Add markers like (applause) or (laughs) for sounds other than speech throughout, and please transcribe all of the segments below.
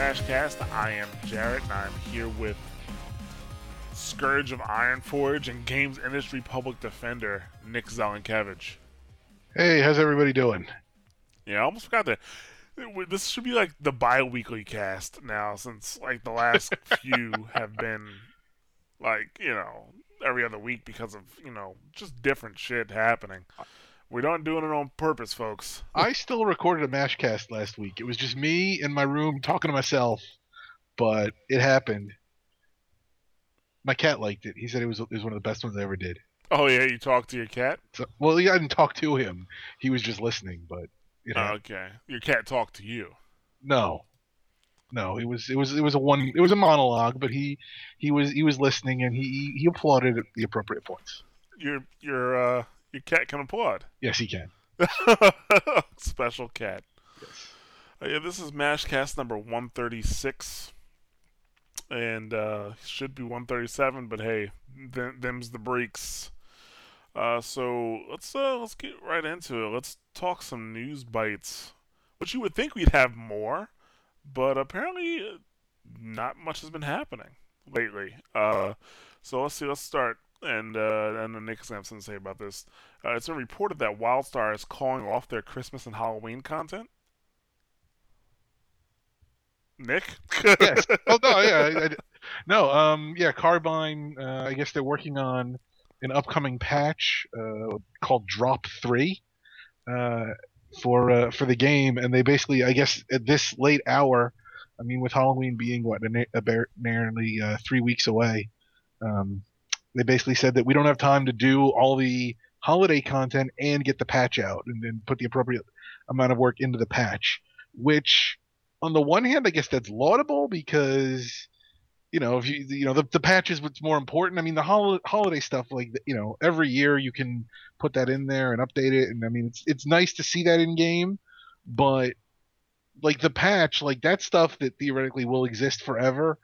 Those Buttons Mashcast. I am Jarrett, and I'm here with Scourge of Ironforge and Games Industry Public Defender Nick Zelenkevich. Hey, how's everybody doing? Yeah, I almost forgot that. This should be like the bi-weekly cast now, since like the last (laughs) few have been like you know every other week because of you know just different shit happening. We aren't doing it on purpose, folks. I still recorded a Mashcast last week. It was just me in my room talking to myself, but it happened. My cat liked it. He said it was it was one of the best ones I ever did. Oh yeah, you talked to your cat. So, well, I didn't talk to him. He was just listening. But you know, Oh, okay, your cat talked to you. no, no, it was it was it was a one it was a monologue, but he he was he was listening and he he applauded at the appropriate points. Your your uh your cat can applaud. Yes, he can. (laughs) Special cat. Yes. Uh, yeah, this is Mashcast number 136. And uh should be 137, but hey, th- them's the breaks. Uh so let's uh let's get right into it. Let's talk some news bites. Which you would think we'd have more, but apparently uh, not much has been happening lately. Uh so let's see, let's start and uh, and then Nick's gonna have something to say about this. Uh, it's been reported that WildStar is calling off their Christmas and Halloween content. Nick? yes. (laughs) Oh no, yeah, I, I, no. Um, yeah, Carbine. Uh, I guess they're working on an upcoming patch uh, called Drop Three uh, for uh, for the game, and they basically, I guess, at this late hour. I mean, with Halloween being what nearly uh, three weeks away, um, they basically said that we don't have time to do all the holiday content and get the patch out and then put the appropriate amount of work into the patch. Which, on the one hand, I guess that's laudable because you know if you you know the, the patch is what's more important. I mean, the hol- holiday stuff, like you know, every year you can put that in there and update it, and I mean, it's it's nice to see that in game, but like the patch, like that stuff that theoretically will exist forever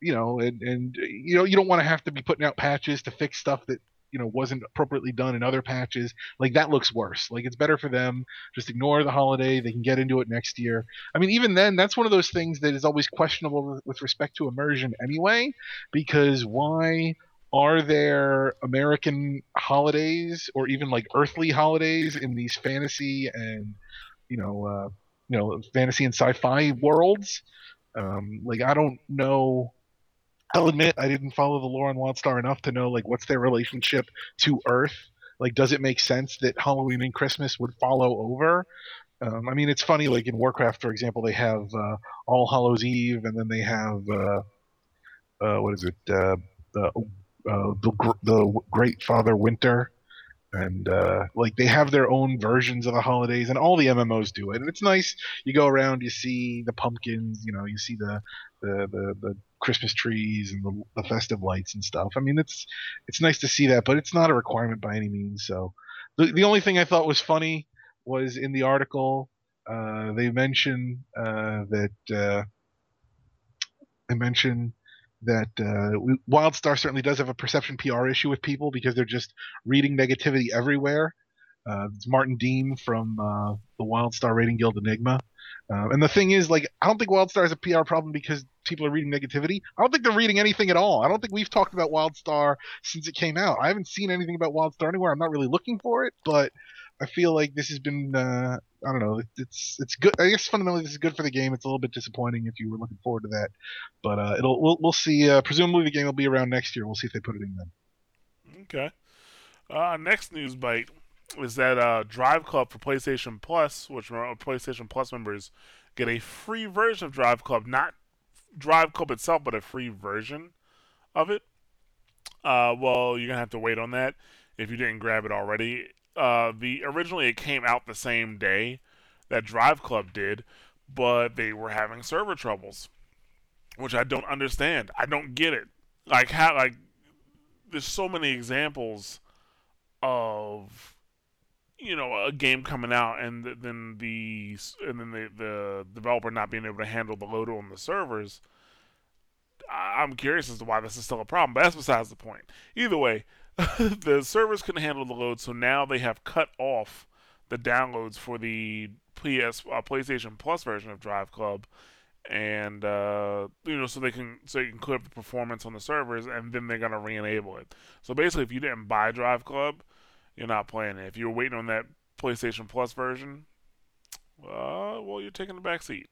you know, and and you know you don't want to have to be putting out patches to fix stuff that you know wasn't appropriately done in other patches. Like that looks worse. Like it's better for them just ignore the holiday. They can get into it next year. I mean, even then, that's one of those things that is always questionable with respect to immersion anyway, because why? Are there American holidays or even like earthly holidays in these fantasy and you know uh, you know fantasy and sci-fi worlds? Um, like I don't know I'll admit I didn't follow the lore on WildStar enough to know like what's their relationship to Earth. Like, does it make sense that Halloween and Christmas would follow over? Um, I mean, it's funny. Like in Warcraft, for example, they have uh, All Hallows Eve, and then they have uh, uh, what is it? Uh, the the the Great Father Winter, and uh, like they have their own versions of the holidays, and all the MMOs do it. And it's nice. You go around, you see the pumpkins, you know, you see the the the, the Christmas trees and the, the, festive lights and stuff. I mean, it's it's nice to see that, but it's not a requirement by any means. So, the the only thing I thought was funny was in the article uh, they mention uh, that uh, they mention that uh, we, WildStar certainly does have a perception PR issue with people because they're just reading negativity everywhere. Uh, it's Martin Dean from uh, the WildStar Raiding Guild Enigma. Uh, and the thing is, like, I don't think WildStar is a PR problem because people are reading negativity. I don't think they're reading anything at all. I don't think we've talked about WildStar since it came out. I haven't seen anything about WildStar anywhere. I'm not really looking for it, but I feel like this has been, uh, I don't know, it's it's good. I guess fundamentally this is good for the game. It's a little bit disappointing if you were looking forward to that, but uh, it'll we'll we'll see. Uh, presumably the game will be around next year. We'll see if they put it in then. Okay. Uh, next news bite is that uh, Drive Club for PlayStation Plus, which PlayStation Plus members get a free version of Drive Club, not Drive Club itself, but a free version of it. Uh, well, you're gonna have to wait on that if you didn't grab it already. Uh, the originally it came out the same day that Drive Club did, but they were having server troubles, which I don't understand. I don't get it. Like how like there's so many examples of you know a game coming out and then the and then the, the developer not being able to handle the load on the servers i'm curious as to why this is still a problem but that's besides the point either way (laughs) the servers couldn't handle the load so now they have cut off the downloads for the PS uh, PlayStation Plus version of Drive Club, and uh, you know so they can so you can clear up the performance on the servers, and then they're gonna re-enable it. So basically, if you didn't buy Drive Club, you're not playing it. If you were waiting on that PlayStation Plus version, uh, well, you're taking the back seat.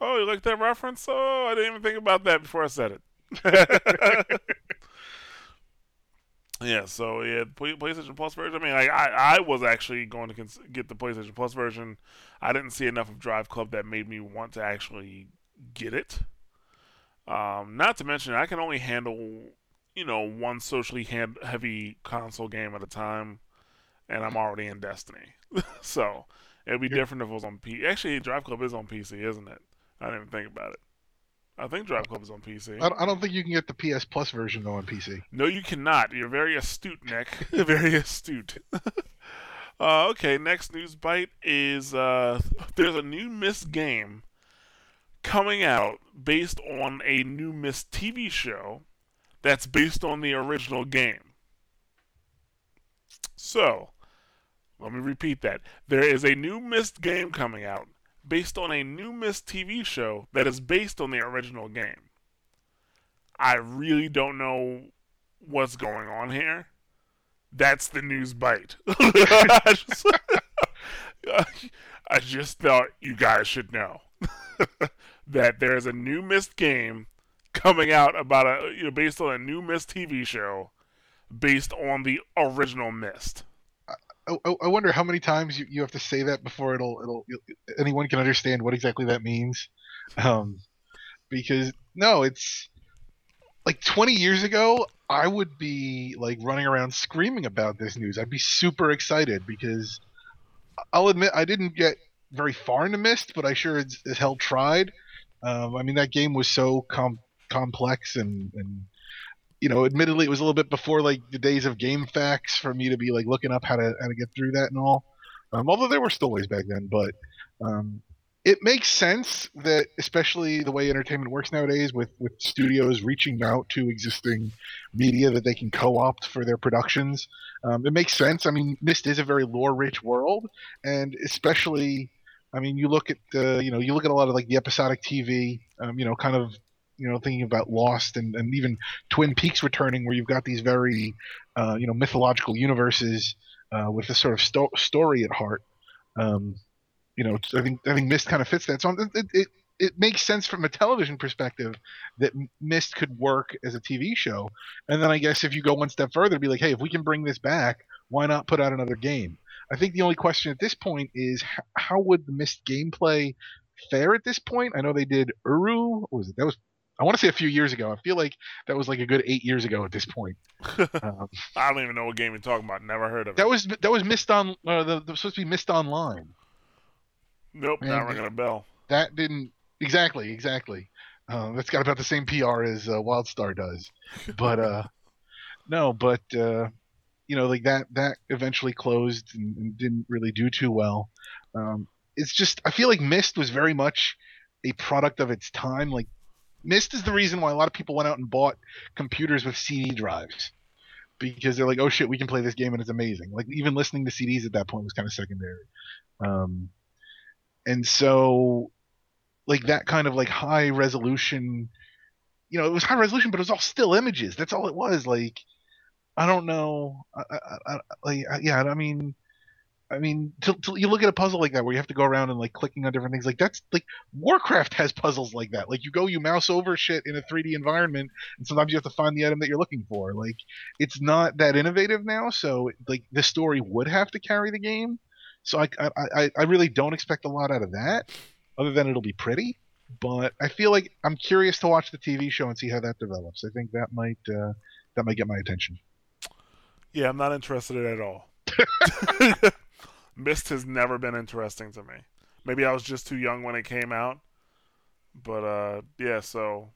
Oh, you like that reference? Oh, I didn't even think about that before I said it. (laughs) yeah, so yeah, PlayStation Plus version. I mean, like, I I was actually going to cons- get the PlayStation Plus version. I didn't see enough of Drive Club that made me want to actually get it. Um, not to mention, I can only handle you know one socially hand- heavy console game at a time, and I'm already in Destiny. (laughs) so it'd be different if it was on PC. Actually, Drive Club is on PC, isn't it? I didn't even think about it. I think Drive Club is on PC. I don't think you can get the PS Plus version though on PC. No, you cannot. You're very astute, Nick. (laughs) very astute. (laughs) uh, okay, next news bite is uh, there's a new Myst game coming out based on a new Myst TV show that's based on the original game. So, let me repeat that. There is a new Myst game coming out based on a new Myst TV show that is based on the original game. I really don't know what's going on here. That's the news bite. (laughs) I, just, I just thought you guys should know (laughs) that there's a new Myst game coming out about a you know based on a new Myst TV show based on the original Myst. I, I wonder how many times you, you have to say that before it'll it'll anyone can understand what exactly that means. Um, because no, it's like 20 years ago, I would be like running around screaming about this news. I'd be super excited because I'll admit I didn't get very far into Myst, but I sure as, as hell tried. Um, I mean, that game was so com- complex and, and you know, admittedly, it was a little bit before like the days of GameFAQs for me to be like looking up how to how to get through that and all. Um, although there were still ways back then, but um, it makes sense that, especially the way entertainment works nowadays, with with studios reaching out to existing media that they can co-opt for their productions, um, it makes sense. I mean, Myst is a very lore-rich world, and especially, I mean, you look at the, you know, you look at a lot of like the episodic TV, um, you know, kind of you know thinking about Lost and, and even Twin Peaks returning, where you've got these very uh, you know mythological universes uh, with a sort of sto- story at heart. Um, you know, I think I think Myst kind of fits that. So it, it it makes sense from a television perspective that Myst could work as a TV show. And then I guess if you go one step further, be like, hey, if we can bring this back, why not put out another game? I think the only question at this point is how would the Myst gameplay fare at this point? I know they did Uru. What was it? That was I want to say a few years ago. I feel like that was like a good eight years ago at this point. (laughs) Um, I don't even know what game you're talking about. Never heard of it. That was that was Myst on. Uh, the, the, supposed to be Myst Online. Nope, and not ringing a bell. That didn't exactly exactly. Uh, that's got about the same PR as uh, WildStar does, but uh, (laughs) no, but uh, you know, like that that eventually closed and, and didn't really do too well. Um, it's just I feel like Myst was very much a product of its time. Like Myst is the reason why a lot of people went out and bought computers with CD drives because they're like, oh shit, we can play this game and it's amazing. Like even listening to CDs at that point was kind of secondary. Um, and so, like that kind of like high resolution, you know, it was high resolution, but it was all still images. That's all it was. Like, I don't know, I, I, I, like, yeah, I mean I mean, till, till you look at a puzzle like that where you have to go around and like clicking on different things, like that's like Warcraft has puzzles like that. Like you go, you mouse over shit in a 3D environment, and sometimes you have to find the item that you're looking for. Like it's not that innovative now, so like the story would have to carry the game. So I I I really don't expect a lot out of that, other than it'll be pretty. But I feel like I'm curious to watch the TV show and see how that develops. I think that might uh, that might get my attention. Yeah, I'm not interested at all. (laughs) (laughs) Myst has never been interesting to me. Maybe I was just too young when it came out. But uh yeah, so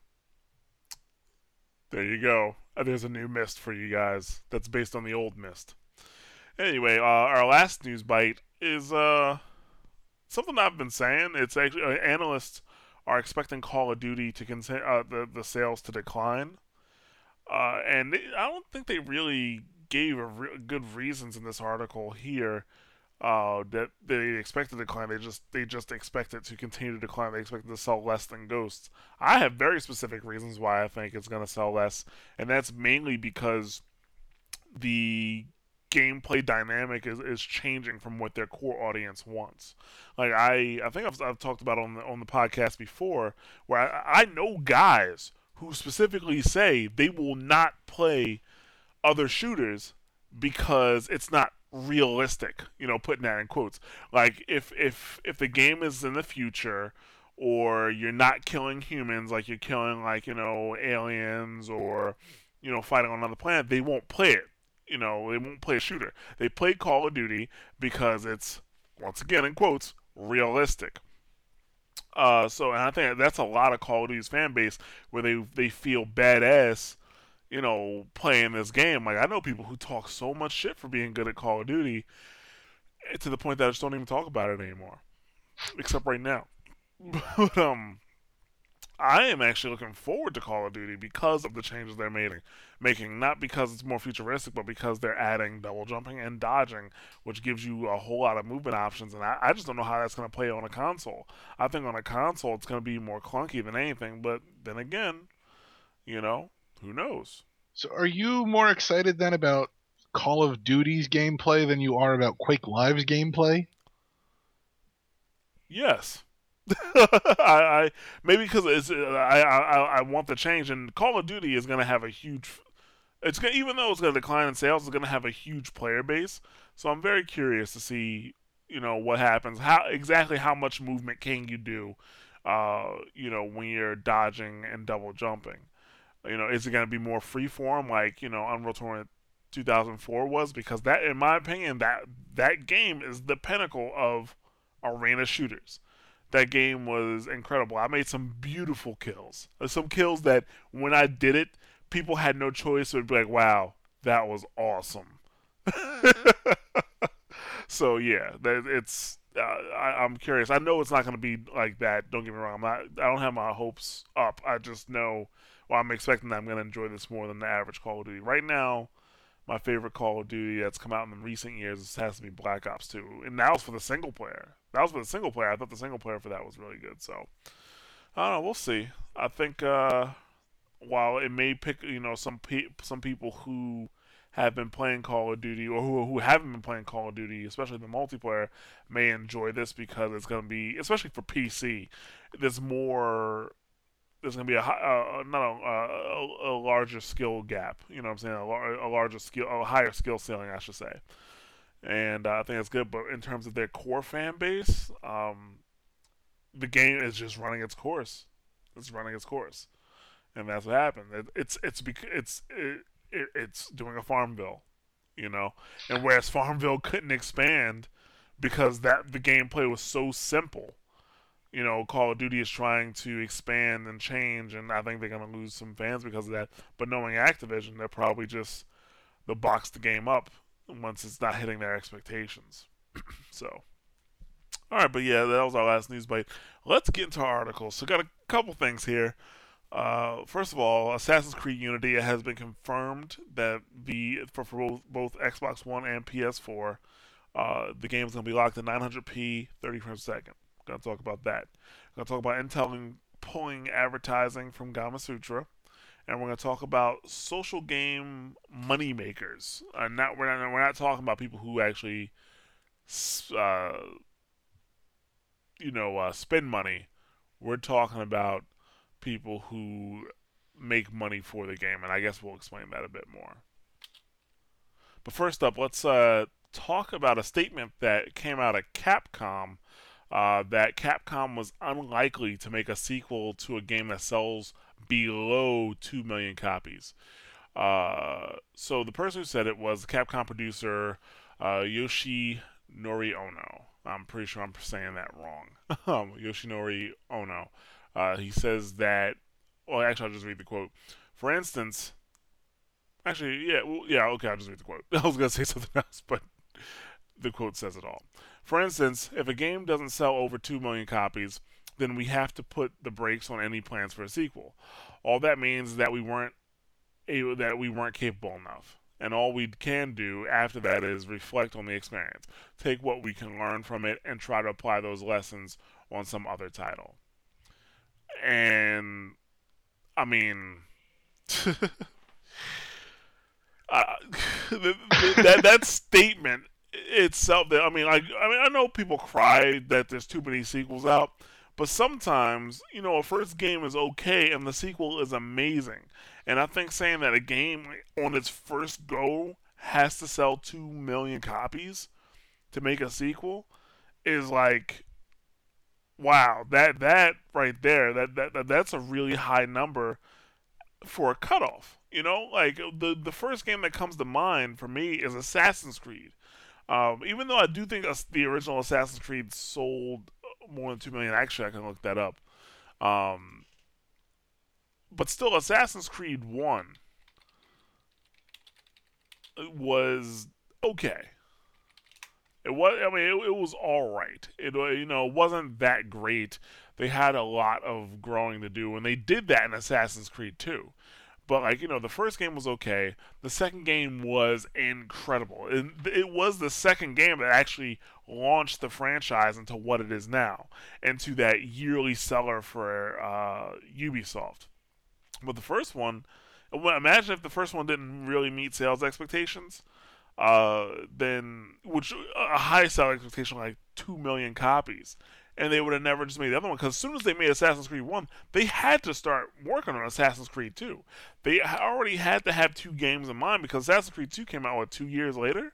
there you go. Uh, there's a new Myst for you guys that's based on the old Myst. Anyway, uh, our last news bite is uh something I've been saying. It's actually uh, analysts are expecting Call of Duty to con- uh, the the sales to decline. Uh, and they, I don't think they really gave re- good reasons in this article here. Uh, that they expect it to decline. They just they just expect it to continue to decline. They expect it to sell less than Ghosts. I have very specific reasons why I think it's going to sell less, and that's mainly because the gameplay dynamic is, is changing from what their core audience wants. Like I I think I've, I've talked about on the on the podcast before, where I, I know guys who specifically say they will not play other shooters because it's not realistic. You know, putting that in quotes. Like if if if the game is in the future or you're not killing humans like you're killing like, you know, aliens or you know, fighting on another planet, they won't play it. You know, they won't play a shooter. They play Call of Duty because it's once again in quotes realistic. Uh, so and I think that's a lot of Call of Duty's fan base where they they feel badass you know, playing this game. Like I know people who talk so much shit for being good at Call of Duty eh, to the point that I just don't even talk about it anymore. Except right now. (laughs) But um I am actually looking forward to Call of Duty because of the changes they're making. Making not because it's more futuristic, but because they're adding double jumping and dodging, which gives you a whole lot of movement options. And I, I just don't know how that's going to play on a console. I think on a console it's going to be more clunky than anything. But then again, you know, who knows? So, are you more excited then about Call of Duty's gameplay than you are about Quake Live's gameplay? Yes. (laughs) I, I, maybe because it's I, I I want the change, and Call of Duty is going to have a huge. It's gonna, even though it's going to decline in sales, it's going to have a huge player base. So I'm very curious to see, you know, what happens. How exactly how much movement can you do, uh, you know, when you're dodging and double jumping. You know, is it going to be more freeform like you know Unreal Tournament 2004 was? Because that, in my opinion, that that game is the pinnacle of arena shooters. That game was incredible. I made some beautiful kills. Some kills that when I did it, people had no choice. Would be like, "Wow, that was awesome." (laughs) so yeah, that it's. Uh, I, I'm curious. I know it's not going to be like that. Don't get me wrong. I'm not. I don't have my hopes up. I just know well, I'm expecting that I'm going to enjoy this more than the average Call of Duty. Right now, my favorite Call of Duty that's come out in the recent years has to be Black Ops 2, and that was for the single player. That was for the single player. I thought the single player for that was really good. So I don't know. We'll see. I think uh, while it may pick, you know, some pe- some people who have been playing Call of Duty or who who haven't been playing Call of Duty, especially the multiplayer, may enjoy this because it's going to be, especially for PC, there's more there's going to be a uh, not a, a, a, larger skill gap. You know what I'm saying? A, a larger skill, a higher skill ceiling, I should say. And uh, I think it's good. But in terms of their core fan base, um, the game is just running its course. It's running its course, and that's what happened. It, it's it's it's it, it, it's doing a Farmville, you know. And whereas Farmville couldn't expand because that the gameplay was so simple you know, Call of Duty is trying to expand and change, and I think they're going to lose some fans because of that. But knowing Activision, they're probably just they'll box the game up once it's not hitting their expectations. (clears throat) so, all right, but yeah, that was our last news bite. Let's get into our articles. So, got a couple things here. Uh, first of all, Assassin's Creed Unity it has been confirmed that the for, for both, both Xbox One and PS4, uh, the game is going to be locked at 900p, 30 frames a second. Gonna talk about that. Gonna talk about Intel and pulling advertising from Gamasutra. and we're gonna talk about social game money makers. Uh, not we're not we're not talking about people who actually, uh, you know, uh, spend money. We're talking about people who make money for the game, and I guess we'll explain that a bit more. But first up, let's uh, talk about a statement that came out of Capcom uh, that Capcom was unlikely to make a sequel to a game that sells below 2 million copies. Uh, so the person who said it was Capcom producer uh, Yoshinori Ono. I'm pretty sure I'm saying that wrong. (laughs) um, Yoshinori Ono. Uh, he says that. Well, actually, I'll just read the quote. For instance, actually, yeah, well, yeah, okay, I'll just read the quote. (laughs) I was gonna say (laughs) something else, but the quote says it all. For instance, if a game doesn't sell over 2 million copies, then we have to put the brakes on any plans for a sequel. All that means is that we weren't able, that we weren't capable enough. And all we can do after that is reflect on the experience, take what we can learn from it, and try to apply those lessons on some other title. And I mean, (laughs) uh, (laughs) that that (laughs) statement itself. that I mean, like, I mean, I know people cry that there's too many sequels out, but sometimes, you know, a first game is okay and the sequel is amazing. And I think saying that a game on its first go has to sell 2 million copies to make a sequel is like wow, that that right there, that, that, that that's a really high number for a cutoff. You know, like the the first game that comes to mind for me is Assassin's Creed. Um, even though I do think the original Assassin's Creed sold more than two million. Actually, I can look that up. Um, but still, Assassin's Creed One was okay. It was. I mean, it, it was all right. It you know wasn't that great. They had a lot of growing to do, and they did that in Assassin's Creed 2. But like you know, the first game was okay. The second game was incredible. And it was the second game that actually launched the franchise into what it is now, into that yearly seller for uh, Ubisoft. But the first one, imagine if the first one didn't really meet sales expectations. Uh, then which a high sales expectation like two million copies and they would have never just made the other one because as soon as they made Assassin's Creed 1, they had to start working on Assassin's Creed 2. They already had to have two games in mind because Assassin's Creed 2 came out, what, two years later?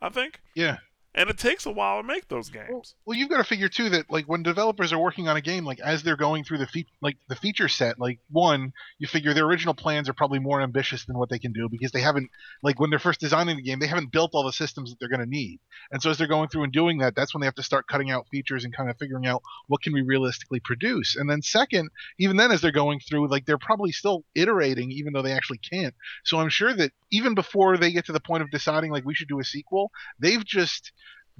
I think? Yeah and it takes a while to make those games. Well, well, you've got to figure too that like when developers are working on a game, like as they're going through the fe- like the feature set, like one, you figure their original plans are probably more ambitious than what they can do because they haven't like when they're first designing the game, they haven't built all the systems that they're going to need, and so as they're going through and doing that, that's when they have to start cutting out features and kind of figuring out what can we realistically produce, and then second, even then as they're going through, like they're probably still iterating even though they actually can't. So I'm sure that even before they get to the point of deciding like we should do a sequel, they've just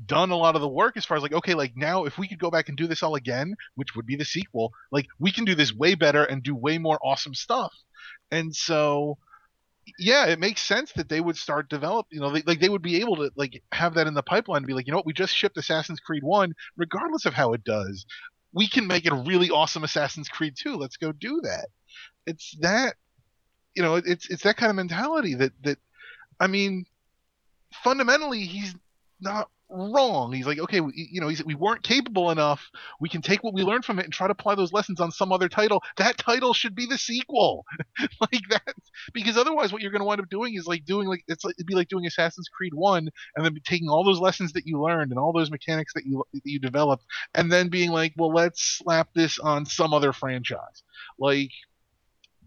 done a lot of the work as far as like okay like now if we could go back and do this all again which would be the sequel like we can do this way better and do way more awesome stuff. And so yeah it makes sense that they would start develop you know they, like they would be able to like have that in the pipeline to be like you know what we just shipped assassin's creed 1 regardless of how it does we can make it a really awesome assassin's creed 2 let's go do that. It's that you know it's it's that kind of mentality that that i mean fundamentally he's not wrong. He's like, okay, we, you know, we weren't capable enough. We can take what we learned from it and try to apply those lessons on some other title. That title should be the sequel, (laughs) like that, because otherwise, what you're going to wind up doing is like doing like it's like it'd be like doing Assassin's Creed One and then taking all those lessons that you learned and all those mechanics that you that you developed, and then being like, well, let's slap this on some other franchise. Like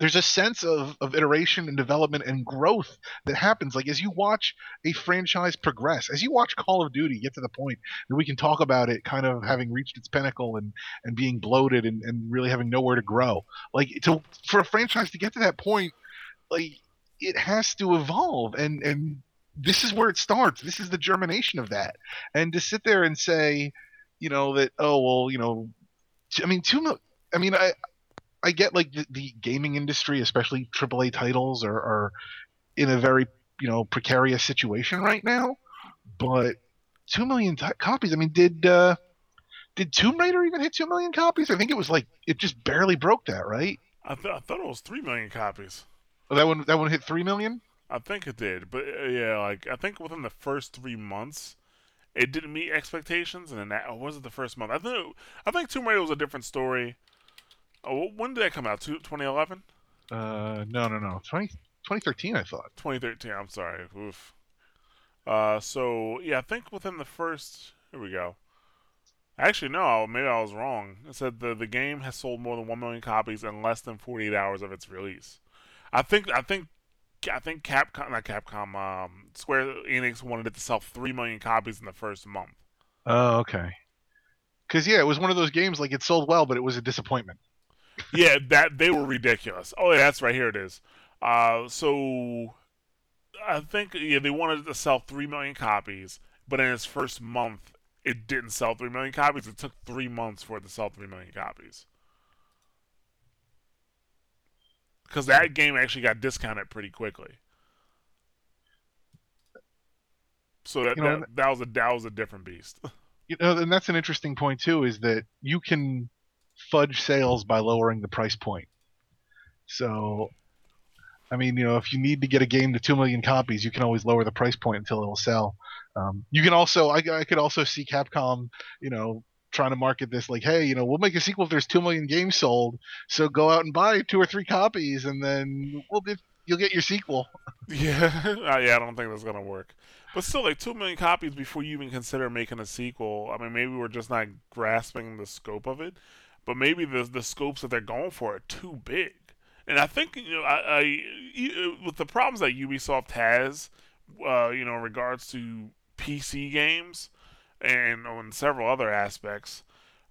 there's a sense of, of iteration and development and growth that happens. Like as you watch a franchise progress as you watch call of duty get to the point that we can talk about it kind of having reached its pinnacle and and being bloated and, and really having nowhere to grow like to for a franchise to get to that point like it has to evolve. And and this is where it starts. This is the germination of that. And to sit there and say you know that oh well you know i mean two I mean, I I get like the, the gaming industry, especially AAA titles, are, are in a very you know precarious situation right now. But two million t- copies. I mean, did uh, did Tomb Raider even hit two million copies? I think it was like it just barely broke that, right? I, th- I thought it was three million copies. Oh, that one that one hit three million. I think it did, but uh, yeah, like I think within the first three months, it didn't meet expectations, and then that was it the first month. I think I think Tomb Raider was a different story. Oh, when did that come out? 2011? Uh, no, no, no. 20, 2013, I thought. 2013. I'm sorry. Oof. Uh, so yeah, I think within the first. Here we go. Actually, no. Maybe I was wrong. It said the the game has sold more than one million copies in less than 48 hours of its release. I think. I think. I think Capcom, not Capcom, um, Square Enix wanted it to sell three million copies in the first month. Oh, okay. Because yeah, it was one of those games like it sold well, but it was a disappointment yeah, that they were ridiculous. Oh, yeah, that's right here. It is. Uh, so I think yeah they wanted to sell three million copies, but in its first month it didn't sell three million copies. It took three months for it to sell three million copies. Because that game actually got discounted pretty quickly. So that You know, that, that was a that was a different beast. (laughs) you know, and that's an interesting point too, is that you can fudge sales by lowering the price point. So, I mean, you know, if you need to get a game to two million copies, you can always lower the price point until it'll sell. Um, you can also, I, I could also see Capcom, you know, trying to market this like, hey, you know, we'll make a sequel if there's two million games sold. So go out and buy two or three copies, and then we'll be, you'll get your sequel. (laughs) Yeah, (laughs) yeah, I don't think that's gonna work. But still, like two million copies before you even consider making a sequel. I mean, maybe we're just not grasping the scope of it, but maybe the the scopes that they're going for are too big. And I think you know, I, I with the problems that Ubisoft has, uh, you know, in regards to PC games and on several other aspects.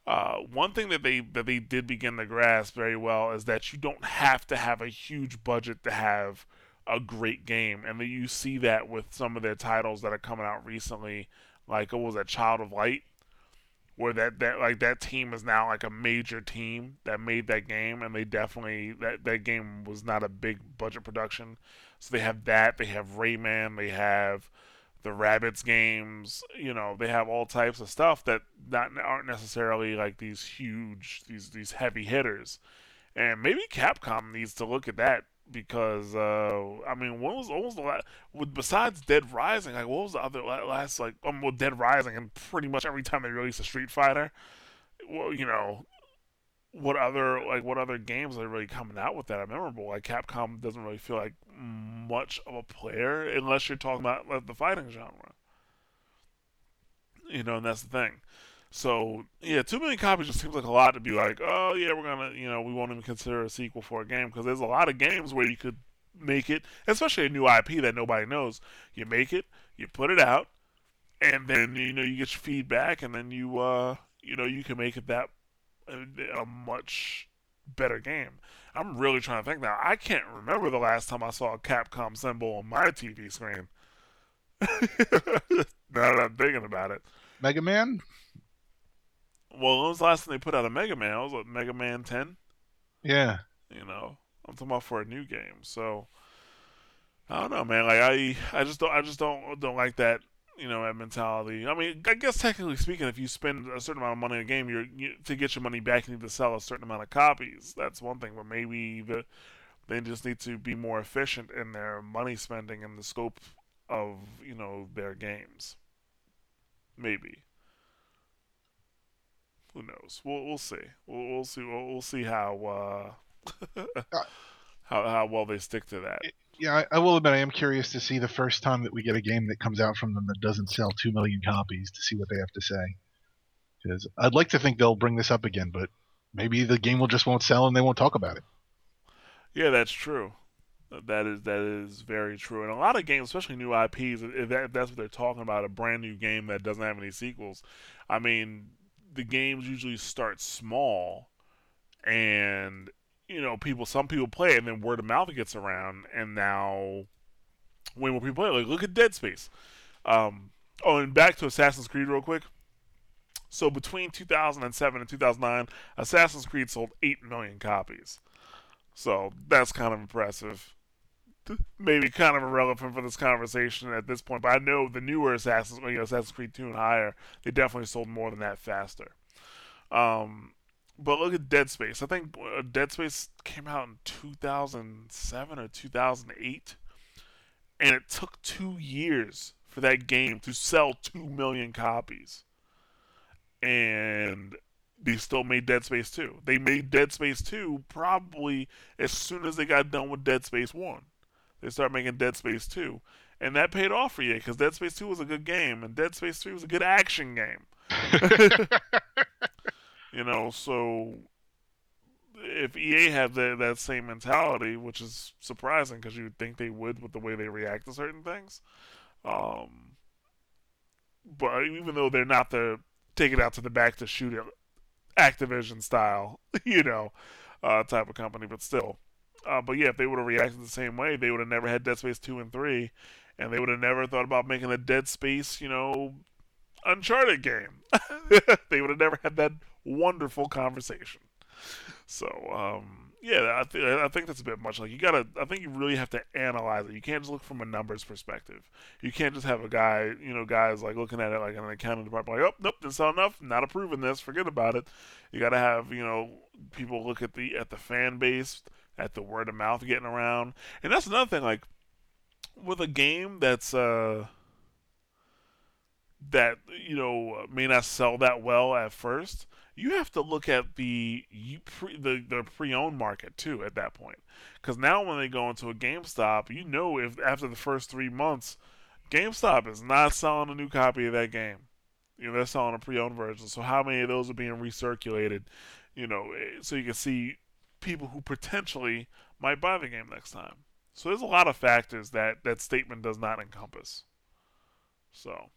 Uh, one thing that they that they did begin to grasp very well is that you don't have to have a huge budget to have a great game, and then you see that with some of their titles that are coming out recently, like what was that Child of Light, where that, that like that team is now like a major team that made that game, and they definitely that that game was not a big budget production, so they have that, they have Rayman, they have the Rabbids games, you know, they have all types of stuff that not aren't necessarily like these huge these these heavy hitters. And maybe Capcom needs to look at that because uh, I mean, what was was the last? Besides Dead Rising, like what was the other last like? Um, well, Dead Rising, and pretty much every time they release a Street Fighter, well, you know, what other like what other games are really coming out with that are memorable? Like Capcom doesn't really feel like much of a player unless you're talking about like, the fighting genre. You know, and that's the thing. So yeah, two million copies just seems like a lot to be like, oh yeah, we're gonna, you know, we won't even consider a sequel for a game because there's a lot of games where you could make it, especially a new IP that nobody knows. You make it, you put it out, and then you know you get your feedback, and then you, uh, you know, you can make it that a, a much better game. I'm really trying to think now. I can't remember the last time I saw a Capcom symbol on my TV screen. (laughs) now that I'm thinking about it. Mega Man? Well, when was the last time they put out a Mega Man? It was Mega Man 10? Yeah. You know, I'm talking about for a new game. So, I don't know, man. Like, I I just don't I just don't don't like that you know that mentality. I mean, I guess technically speaking, if you spend a certain amount of money in a game, you're you, to get your money back, you need to sell a certain amount of copies. That's one thing, but maybe the they just need to be more efficient in their money spending and the scope of you know their games. Maybe. Who knows? We'll we'll see. We'll we'll see. We'll, we'll see how uh, (laughs) how how well they stick to that yeah, I, I, will admit I am curious to see the first time that we get a game that comes out from them that doesn't sell two million copies to see what they have to say. Because I'd like to think they'll bring this up again, but maybe the game will just won't sell and they won't talk about it. Yeah, that's true. That is that is very true. And a lot of games, especially new IPs, if, that, if that's what they're talking about, a brand new game that doesn't have any sequels. I mean, the games usually start small, and you know, people, some people play and then word of mouth gets around, and now way more people play. Like, look at Dead Space. Um, oh, and back to Assassin's Creed real quick. So between 2007 and 2009, Assassin's Creed sold 8 million copies. So that's kind of impressive. (laughs) Maybe kind of irrelevant for this conversation at this point, but I know the newer Assassin's, you know, Assassin's Creed 2 and higher, they definitely sold more than that faster. Um, but look at Dead Space. I think uh, Dead Space came out in 2007 or 2008, and it took two years for that game to sell two million copies. And they still made Dead Space 2. They made Dead Space 2 probably as soon as they got done with Dead Space 1. They started making Dead Space 2. And that paid off for you because Dead Space 2 was a good game, and Dead Space 3 was a good action game. (laughs) (laughs) You know, so if EA had that that same mentality, which is surprising because you would think they would with the way they react to certain things, um, but even though they're not the take it out to the back to shoot it, Activision style, (laughs) you know, uh, type of company, but still. Uh, but yeah, if they would have reacted the same way, they would have never had Dead Space two and three, and they would have never thought about making a Dead Space, you know, Uncharted game. (laughs) they would have never had that wonderful conversation. So, um, Yeah, I, th- I think that's a bit much. Like you gotta, I think you really have to analyze it. You can't just look from a numbers perspective. You can't just have a guy, you know, guys like looking at it like an accounting department, like, oh, nope, didn't enough, not approving this, forget about it. You gotta have, you know, people look at the at the fan base, at the word of mouth getting around, and that's another thing. Like with a game that's uh that you know may not sell that well at first you have to look at the pre, the the pre-owned market too at that point, because now when they go into a GameStop, you know if after the first three months, GameStop is not selling a new copy of that game. You know they're selling a pre-owned version. So how many of those are being recirculated? You know, eh, so you can see people who potentially might buy the game next time. So there's a lot of factors that that statement does not encompass. So,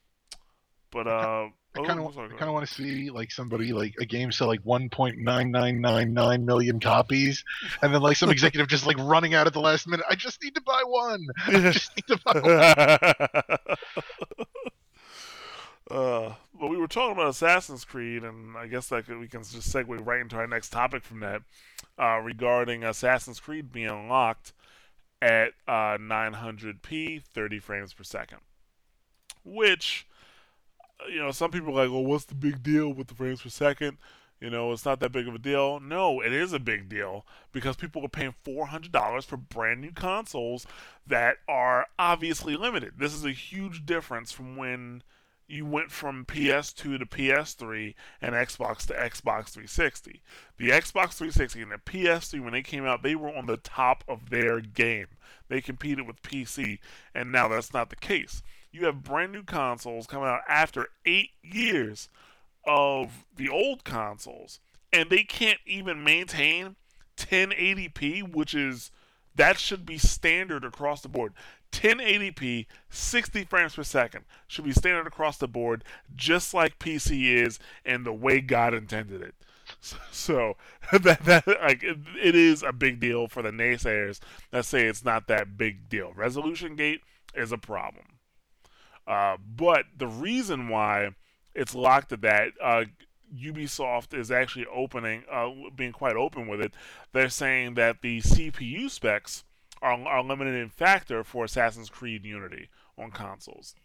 but uh, I kind of, of want to see like somebody like a game sell like 1.9999 million copies, and then like some (laughs) executive just like running out at the last minute. I just need to buy one. I just (laughs) need to buy one. (laughs) uh, but we were talking about Assassin's Creed, and I guess like we can just segue right into our next topic from that, uh, regarding Assassin's Creed being locked at uh, 900p, 30 frames per second, which you know, some people are like, well, what's the big deal with the frames per second? You know, it's not that big of a deal. No, it is a big deal because people are paying $400 for brand new consoles that are obviously limited. This is a huge difference from when you went from PS2 to PS3 and Xbox to Xbox 360. The Xbox 360 and the PS3, when they came out, they were on the top of their game. They competed with PC, and now that's not the case you have brand new consoles coming out after eight years of the old consoles, and they can't even maintain 1080p, which is that should be standard across the board. 1080p, 60 frames per second should be standard across the board, just like PC is, and the way God intended it. So (laughs) that that like it, it is a big deal for the naysayers that say it's not that big deal. Resolution gate is a problem. Uh, but the reason why it's locked at that, uh, Ubisoft is actually opening, uh, being quite open with it. They're saying that the CPU specs are, are limited factor for Assassin's Creed Unity on consoles.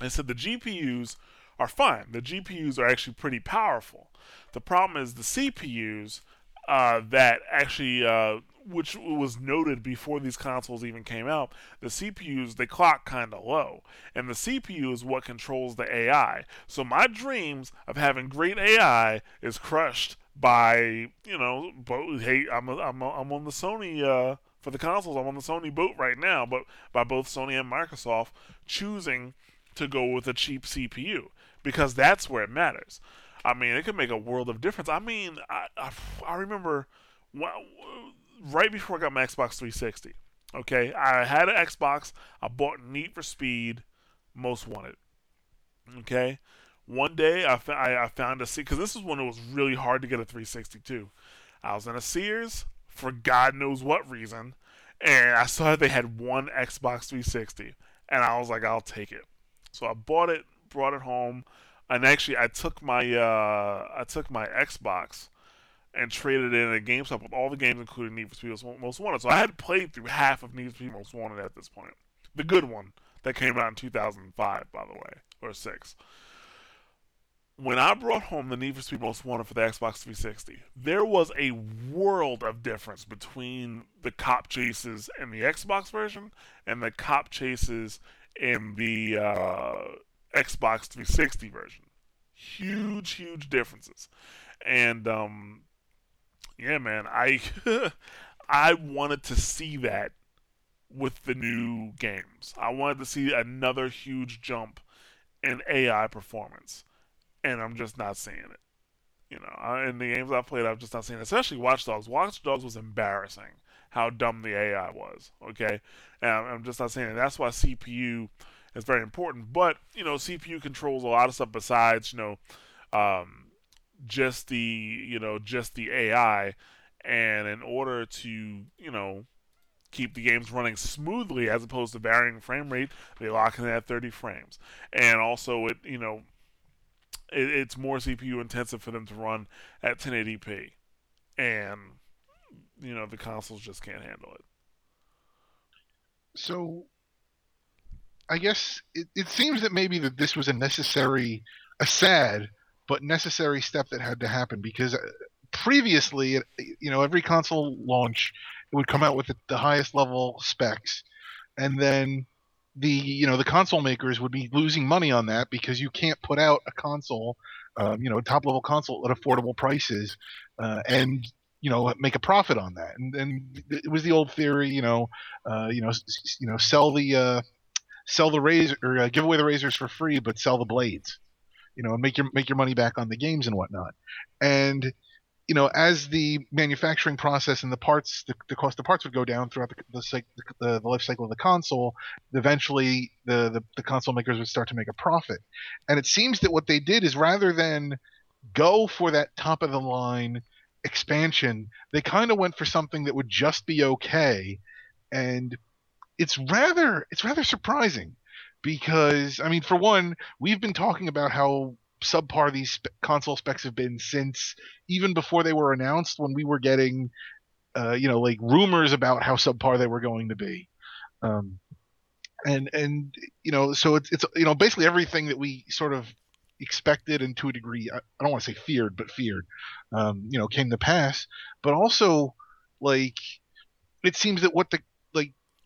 They said the GPUs are fine. The GPUs are actually pretty powerful. The problem is the CPUs uh, that actually uh, which was noted before these consoles even came out, the CPUs they clock kind of low, and the CPU is what controls the AI. So my dreams of having great AI is crushed by you know, both, hey, I'm a, I'm a, I'm on the Sony uh, for the consoles. I'm on the Sony boat right now, but by both Sony and Microsoft choosing to go with a cheap CPU because that's where it matters. I mean, it could make a world of difference. I mean, I I, I remember. Well, right before I got my Xbox 360. Okay, I had an Xbox. I bought Need for Speed Most Wanted. Okay, one day I, I, I found a because this is when it was really hard to get a 362. I was in a Sears for God knows what reason, and I saw that they had one Xbox 360, and I was like, I'll take it. So I bought it, brought it home, and actually I took my uh, I took my Xbox and traded in at GameStop with all the games, including Need for Speed Most Wanted. So I had played through half of Need for Speed Most Wanted at this point. The good one that came out in 2005, by the way, or six. When I brought home the Need for Speed Most Wanted for the Xbox 360, there was a world of difference between the cop chases in the Xbox version and the cop chases in the uh, Xbox 360 version. Huge, huge differences. And um, yeah, man, I (laughs) I wanted to see that with the new games. I wanted to see another huge jump in AI performance, and I'm just not seeing it. You know, in the games I've played, I've just not seen it. Especially Watch Dogs. Watch Dogs was embarrassing how dumb the AI was. Okay, and I'm just not saying it. That's why CPU is very important. But you know, CPU controls a lot of stuff besides you know. Um, just the you know just the AI, and in order to you know keep the games running smoothly as opposed to varying frame rate, they lock in at 30 frames, and also it you know it, it's more CPU intensive for them to run at 1080p, and you know the consoles just can't handle it. So, I guess it, it seems that maybe that this was a necessary, a sad but necessary step that had to happen because uh, previously, you know, every console launch it would come out with the, highest level specs, and then the you know the console makers would be losing money on that because you can't put out a console, um, you know, top level console at affordable prices, uh, and you know make a profit on that. And, and it was the old theory, you know, uh, you know, you know, sell the uh, sell the razor or uh, give away the razors for free, but sell the blades, you know, make your make your money back on the games and whatnot. And you know, as the manufacturing process and the parts, the, the cost of parts would go down throughout the the, the, the life cycle of the console, eventually the, the, the console makers would start to make a profit. And it seems that what they did is rather than go for that top of the line expansion, they kind of went for something that would just be okay. And it's rather it's rather surprising because I mean, for one, we've been talking about how subpar these console specs have been since even before they were announced when we were getting uh, you know like rumors about how subpar they were going to be. Um, and and you know so it's it's you know basically everything that we sort of expected and to a degree I, I don't want to say feared but feared um, you know came to pass. But also like it seems that what the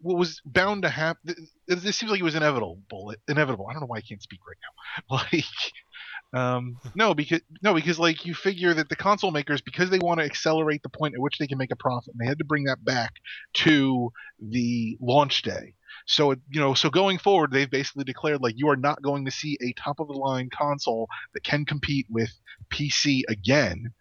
what was bound to happen this seems like it was inevitable inevitable i don't know why i can't speak right now (laughs) like um, no, because no, because like you figure that the console makers, because they want to accelerate the point at which they can make a profit, and they had to bring that back to the launch day. So you know, so going forward, they've basically declared like you are not going to see a top of the line console that can compete with PC again.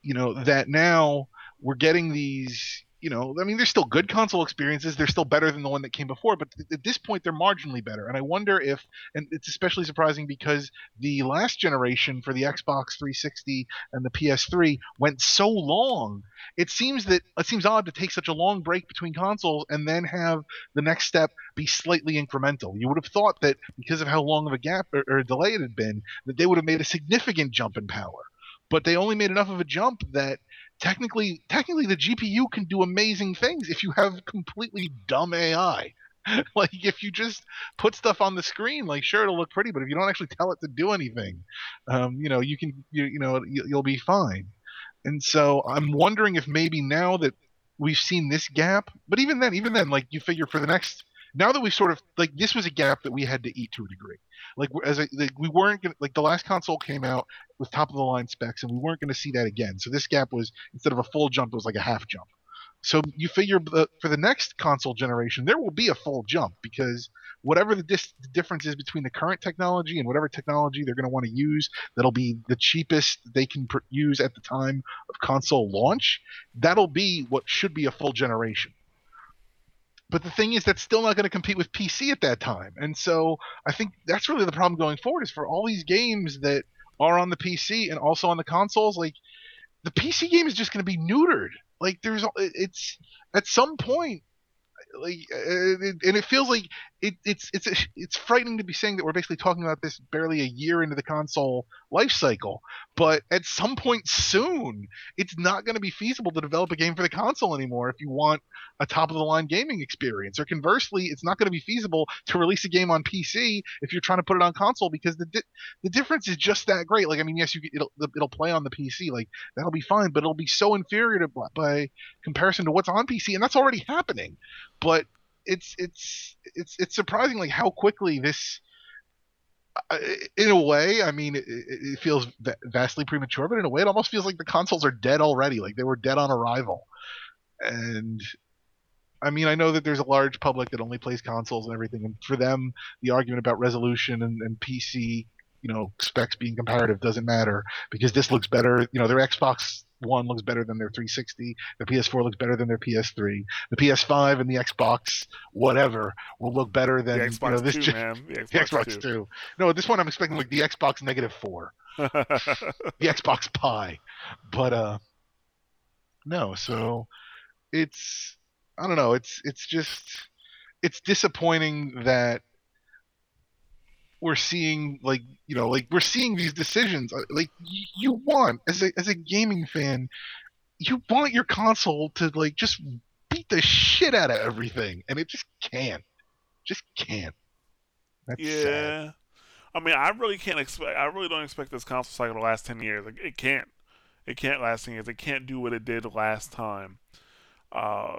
You know that now we're getting these you know, I mean, they're still good console experiences. They're still better than the one that came before, but th- at this point, they're marginally better. And I wonder if, and it's especially surprising because the last generation for the Xbox 360 and the PS3 went so long. It seems that it seems odd to take such a long break between consoles and then have the next step be slightly incremental. You would have thought that because of how long of a gap or, or delay it had been, that they would have made a significant jump in power. But they only made enough of a jump that technically technically the GPU can do amazing things if you have completely dumb AI. (laughs) like if you just put stuff on the screen, like sure it'll look pretty, but if you don't actually tell it to do anything, um, you know you can you, you know you'll be fine. And so I'm wondering if maybe now that we've seen this gap, but even then, even then, like you figure for the next now that we sort of like this was a gap that we had to eat to a degree. Like as a, like we weren't gonna like the last console came out with top of the line specs, and we weren't going to see that again. So this gap was instead of a full jump, it was like a half jump. So you figure the, for the next console generation, there will be a full jump because whatever the, dis- the difference is between the current technology and whatever technology they're going to want to use, that'll be the cheapest they can pr- use at the time of console launch. That'll be what should be a full generation but the thing is that's still not going to compete with PC at that time. And so I think that's really the problem going forward is for all these games that are on the PC and also on the consoles, like the PC game is just going to be neutered. Like there's it's at some point like uh, and it feels like it, it's it's it's frightening to be saying that we're basically talking about this barely a year into the console life cycle. But at some point soon, it's not going to be feasible to develop a game for the console anymore if you want a top of the line gaming experience. Or conversely, it's not going to be feasible to release a game on PC if you're trying to put it on console because the di- the difference is just that great. Like I mean, yes, you it'll it'll play on the PC, like that'll be fine, but it'll be so inferior to by comparison to what's on PC, and that's already happening. But it's it's it's it's surprisingly how quickly this uh, in a way i mean it, it, feels vastly premature but in a way it almost feels like the consoles are dead already like they were dead on arrival. And i mean i know that there's a large public that only plays consoles and everything and for them the argument about resolution and, and pc you know specs being comparative doesn't matter because this looks better you know their xbox one looks better than their 360. The PS4 looks better than their PS3. The PS5 and the Xbox whatever will look better than the Xbox you know, this two, man. The Xbox, the Xbox 2. No, at this point I'm expecting like the Xbox negative four, (laughs) the Xbox Pi, but uh, no. So it's I don't know. It's it's just it's disappointing that we're seeing like you know like we're seeing these decisions uh, like you want as a as a gaming fan you want your console to like just beat the shit out of everything, and it just can't. Just can't. That's yeah. sad. I mean, I really can't expect. I really don't expect this console cycle to last ten years. Like, it can't. It can't last ten years. It can't do what it did last time. Uh,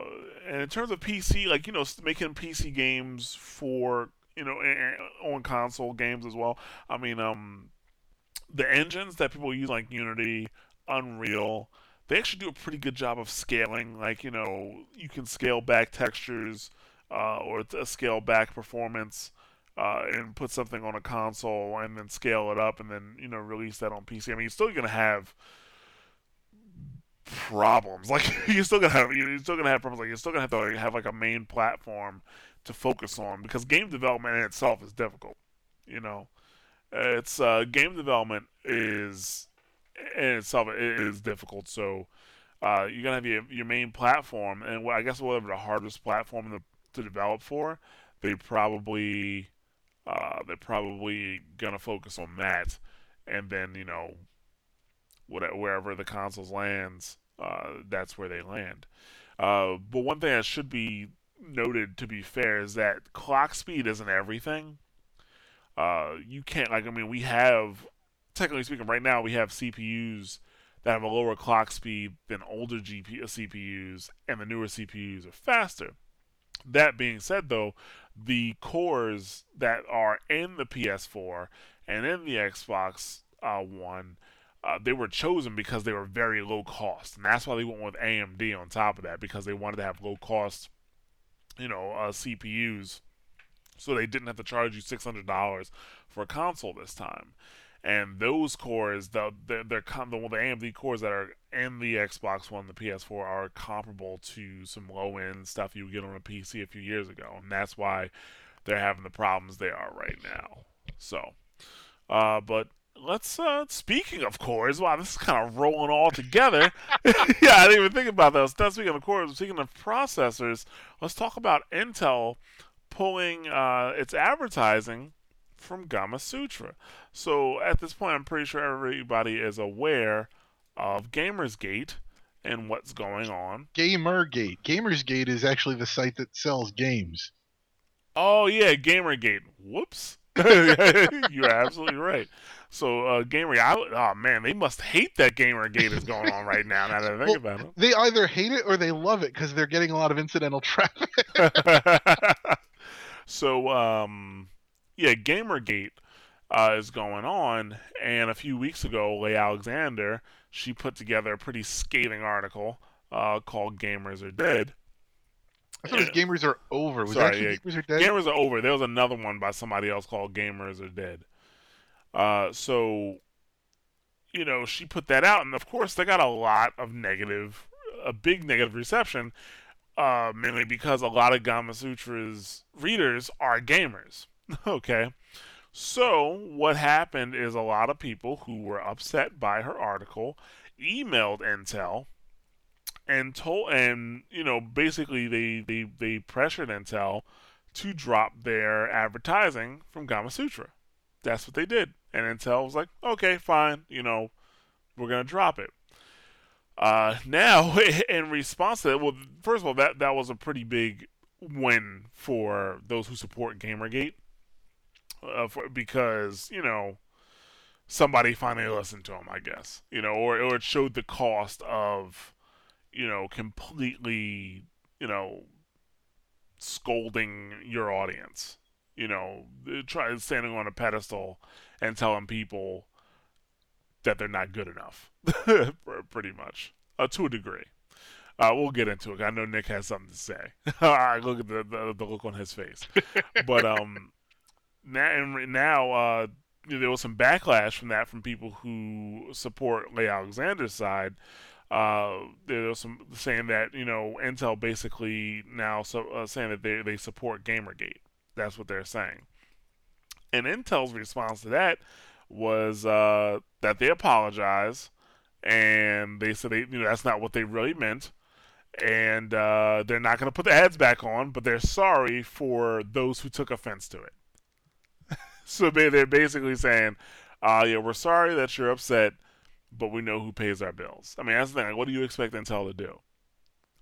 and in terms of PC, like you know, making PC games for you know on console games as well. I mean, um, the engines that people use like Unity, Unreal, they actually do a pretty good job of scaling. Like you know, you can scale back textures uh, or scale back performance. Uh, and put something on a console and then scale it up and then you know release that on PC. I mean, you're still gonna have problems. (laughs) Like you're still gonna have you're still gonna have problems. Like you're still gonna have to like, have like a main platform to focus on because game development in itself is difficult. You know, it's uh, game development is in itself it is difficult. So uh, you're gonna have your, your main platform, and I guess whatever the hardest platform to, to develop for, they probably uh, they're probably gonna focus on that, and then you know whatever, wherever the consoles lands, uh, that's where they land. Uh, but one thing that should be noted, to be fair, is that clock speed isn't everything. Uh, you can't like I mean we have technically speaking right now we have CPUs that have a lower clock speed than older GPU CPUs, and the newer CPUs are faster. That being said, though, the cores that are in the PS4 and in the Xbox uh, One uh, they were chosen because they were very low cost, and that's why they went with AMD on top of that because they wanted to have low cost, you know, uh, CPUs, so they didn't have to charge you six hundred dollars for a console this time. And those cores, the they're com- the, the AMD cores that are in the Xbox One, the PS4, are comparable to some low end stuff you would get on a PC a few years ago, and that's why they're having the problems they are right now. So, uh, but let's uh speaking of cores wow this is kind of rolling all together. (laughs) Yeah i didn't even think about that. Not speaking of cores speaking of processors let's talk about intel pulling uh, its advertising from gamasutra so at this point i'm pretty sure everybody is aware of gamersgate and what's going on. Gamergate. Gamersgate is actually the site that sells games. Oh yeah gamergate. Whoops (laughs) you're absolutely right so uh, Gamer, I, oh man, they must hate that GamerGate is going on right now. Now that I think well, about it, they either hate it or they love it because they're getting a lot of incidental traffic. (laughs) so um, yeah, GamerGate uh, is going on, and a few weeks ago, Leigh Alexander she put together a pretty scathing article uh, called "Gamers Are Dead." I thought it was Gamers Are Over. Was Sorry, yeah. Gamers Are Dead? Gamers Are Over. There was another one by somebody else called Gamers Are Dead. Uh, so, you know, she put that out, and of course, they got a lot of negative, a big negative reception, uh, mainly because a lot of Gamasutra's readers are gamers. (laughs) okay. So, what happened is a lot of people who were upset by her article emailed Intel and told and you know basically they they, they pressured Intel to drop their advertising from Gamasutra. That's what they did. And Intel was like, okay, fine, you know, we're gonna drop it. Uh, now, (laughs) in response to that, well, first of all, that that was a pretty big win for those who support GamerGate, uh, for, because you know somebody finally listened to them, I guess, you know, or or it showed the cost of, you know, completely, you know, scolding your audience, you know, try standing on a pedestal and telling people that they're not good enough, (laughs) pretty much, uh, to a degree. Uh, we'll get into it. I know Nick has something to say. (laughs) I look at the, the, the look on his face, (laughs) but um, now and now uh, there was some backlash from that from people who support Leigh Alexander's side. Uh, there was some saying that you know Intel basically now so, uh, saying that they they support GamerGate. That's what they're saying. And Intel's response to that was uh, that they apologize and they said they you know that's not what they really meant and uh, they're not going to put the ads back on but they're sorry for those who took offense to it (laughs) so they're basically saying uh, yeah we're sorry that you're upset but we know who pays our bills. I mean, that's the thing. Like, what do you expect Intel to do?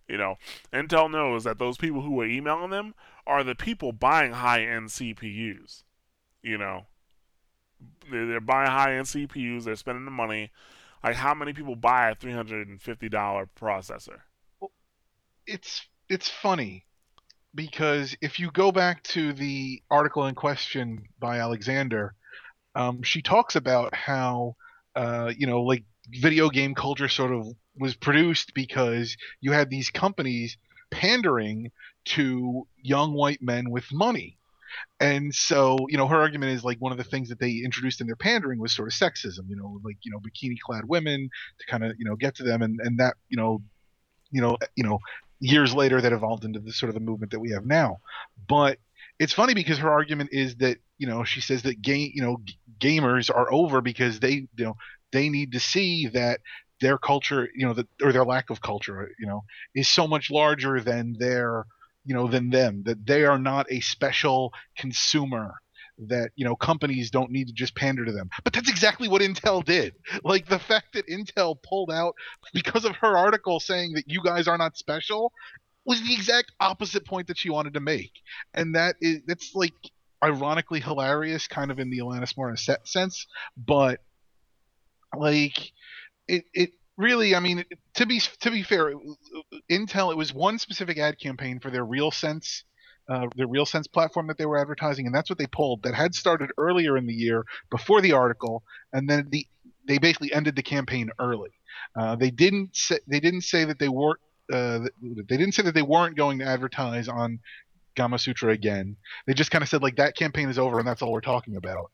You know, Intel knows that those people who are emailing them are the people buying high-end CPUs. You know, they're, buying high-end CPUs. They're spending the money. Like, how many people buy a three hundred and fifty dollar processor? It's it's funny because if you go back to the article in question by Alexander, um, she talks about how uh, you know like video game culture sort of was produced because you had these companies pandering to young white men with money. And so, you know, her argument is like one of the things that they introduced in their pandering was sort of sexism, you know, like, you know, bikini clad women to kind of, you know, get to them and, and that, you know, you know, you know, years later that evolved into the sort of the movement that we have now. But it's funny because her argument is that, you know, she says that game, you know, gamers are over because they, you know, they need to see that their culture, you know, or their lack of culture, you know, is so much larger than their, you know, than them. That they are not a special consumer. That you know companies don't need to just pander to them. But that's exactly what Intel did. (laughs) Like the fact that Intel pulled out because of her article saying that you guys are not special was the exact opposite point that she wanted to make. And that is that's like ironically hilarious, kind of in the Alanis Morissette sense, but like it it really i mean to be to be fair intel it was one specific ad campaign for their RealSense uh, their RealSense platform that they were advertising and that's what they pulled that had started earlier in the year before the article and then the they basically ended the campaign early. Uh, they didn't say they didn't say that they weren't uh, they didn't say that they weren't going to advertise on Gamasutra again. They just kind of said like that campaign is over and that's all we're talking about.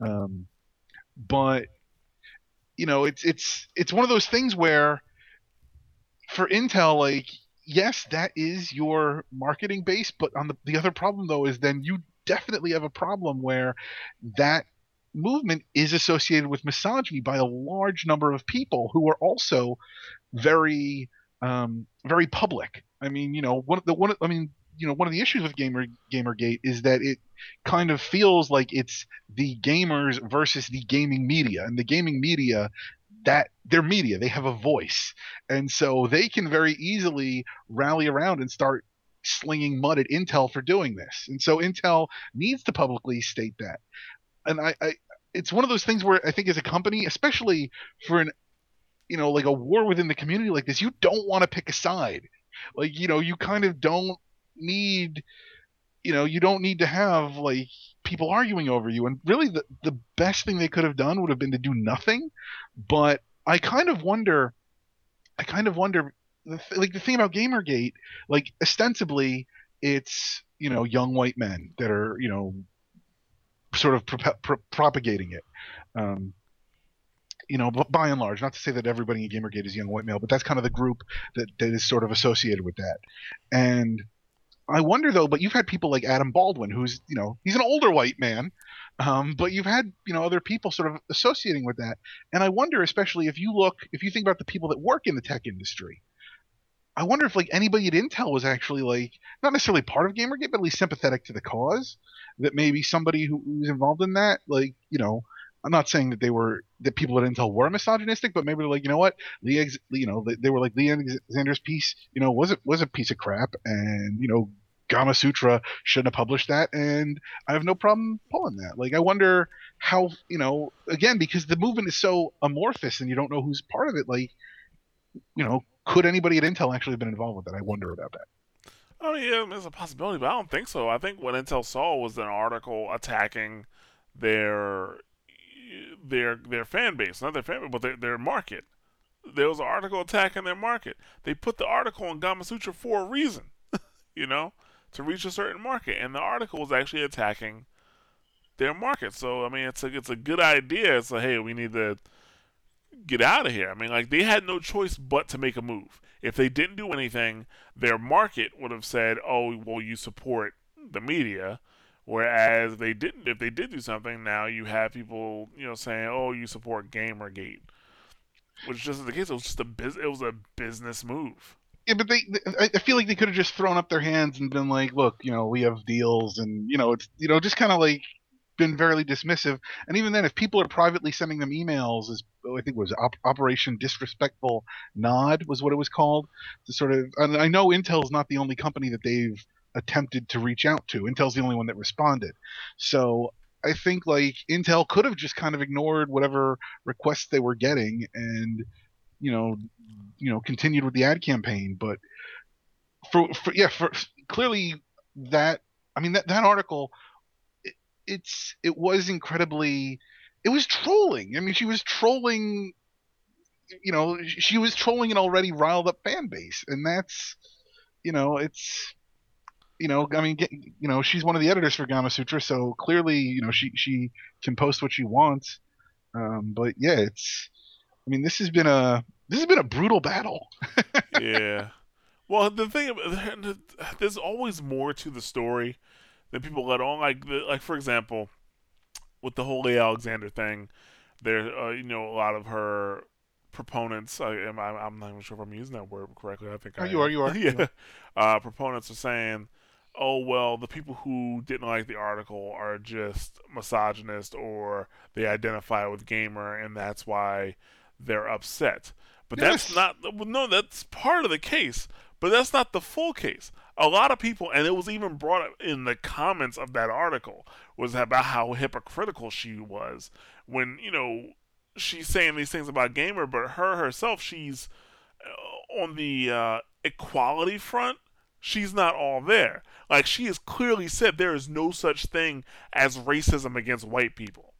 Um, but you know, it's it's it's one of those things where for Intel, like yes, that is your marketing base, but on the the other problem though is then you definitely have a problem where that movement is associated with misogyny by a large number of people who are also very um, very public. I mean, you know, one of the one. I mean, you know, one of the issues with Gamer GamerGate is that it kind of feels like it's the gamers versus the gaming media, and the gaming media that they're media, they have a voice, and so they can very easily rally around and start slinging mud at Intel for doing this, and so Intel needs to publicly state that. And I, I it's one of those things where I think as a company, especially for an you know like a war within the community like this, you don't want to pick a side. Like you know, you kind of don't need you know you don't need to have like people arguing over you. And really the, the best thing they could have done would have been to do nothing. But i kind of wonder i kind of wonder like the thing about gamergate like ostensibly it's you know young white men that are you know sort of pro- pro- propagating it. Um you know, b- by and large, not to say that everybody in Gamergate is young white male, but that's kind of the group that, that is sort of associated with that. And I wonder though, but you've had people like Adam Baldwin, who's you know he's an older white man, um, but you've had you know other people sort of associating with that, and I wonder, especially if you look, if you think about the people that work in the tech industry, I wonder if like anybody at Intel was actually like not necessarily part of Gamergate, but at least sympathetic to the cause. That maybe somebody who was involved in that, like you know, I'm not saying that they were that people at Intel were misogynistic, but maybe they're like, you know what, Leigh, Ex- you know, they, they were like Leigh Alexander's piece, you know, was it was a piece of crap, and you know, Gamasutra shouldn't have published that, and I have no problem pulling that. Like, I wonder how, you know, again, because the movement is so amorphous and you don't know who's part of it. Like, you know, could anybody at Intel actually have been involved with that? I wonder about that. Oh yeah, there's a possibility, but I don't think so. I think what Intel saw was an article attacking their their their fan base, not their fan base, but their, their market. There was an article attacking their market. They put the article on Gamasutra for a reason, (laughs) you know, to reach a certain market, and the article was actually attacking their market. So I mean, it's a it's a good idea. It's like, hey, we need to get out of here. I mean, like they had no choice but to make a move. If they didn't do anything, their market would have said, "Oh, well, you support the media." Whereas they didn't, if they did do something, now you have people, you know, saying, "Oh, you support GamerGate," which just the case. It was just a biz- It was a business move. Yeah, but they, I feel like they could have just thrown up their hands and been like, look, you know, we have deals, and you know, it's, you know, just kind of like, been very dismissive. And even then, if people are privately sending them emails, as oh, I think it was Op- Operation Disrespectful Nod was what it was called, to sort of. And I know Intel's not the only company that they've attempted to reach out to. Intel's the only one that responded. So I think like Intel could have just kind of ignored whatever requests they were getting and you know you know continued with the ad campaign. But for, for yeah for clearly that I mean that that article it, it's it was incredibly it was trolling. I mean she was trolling you know she was trolling an already riled up fan base and that's you know it's you know, I mean, get, you know, she's one of the editors for Gamasutra, so clearly, you know, she she can post what she wants. Um, but yeah, it's. I mean, this has been a this has been a brutal battle. (laughs) yeah. Well, the thing, (laughs) there's always more to the story than people let on. Like, like for example, with the whole Leigh Alexander thing, there, uh, you know, a lot of her proponents. I, am, I'm not even sure if I'm using that word correctly. I think oh, I you am. are. (laughs) You are. yeah. Uh, proponents are saying oh well the people who didn't like the article are just misogynist or they identify with gamer and that's why they're upset but yes. that's not no that's part of the case but that's not the full case a lot of people and it was even brought up in the comments of that article was about how hypocritical she was when you know she's saying these things about gamer but her herself she's uh, on the uh, equality front she's not all there. Like she has clearly said there is no such thing as racism against white people.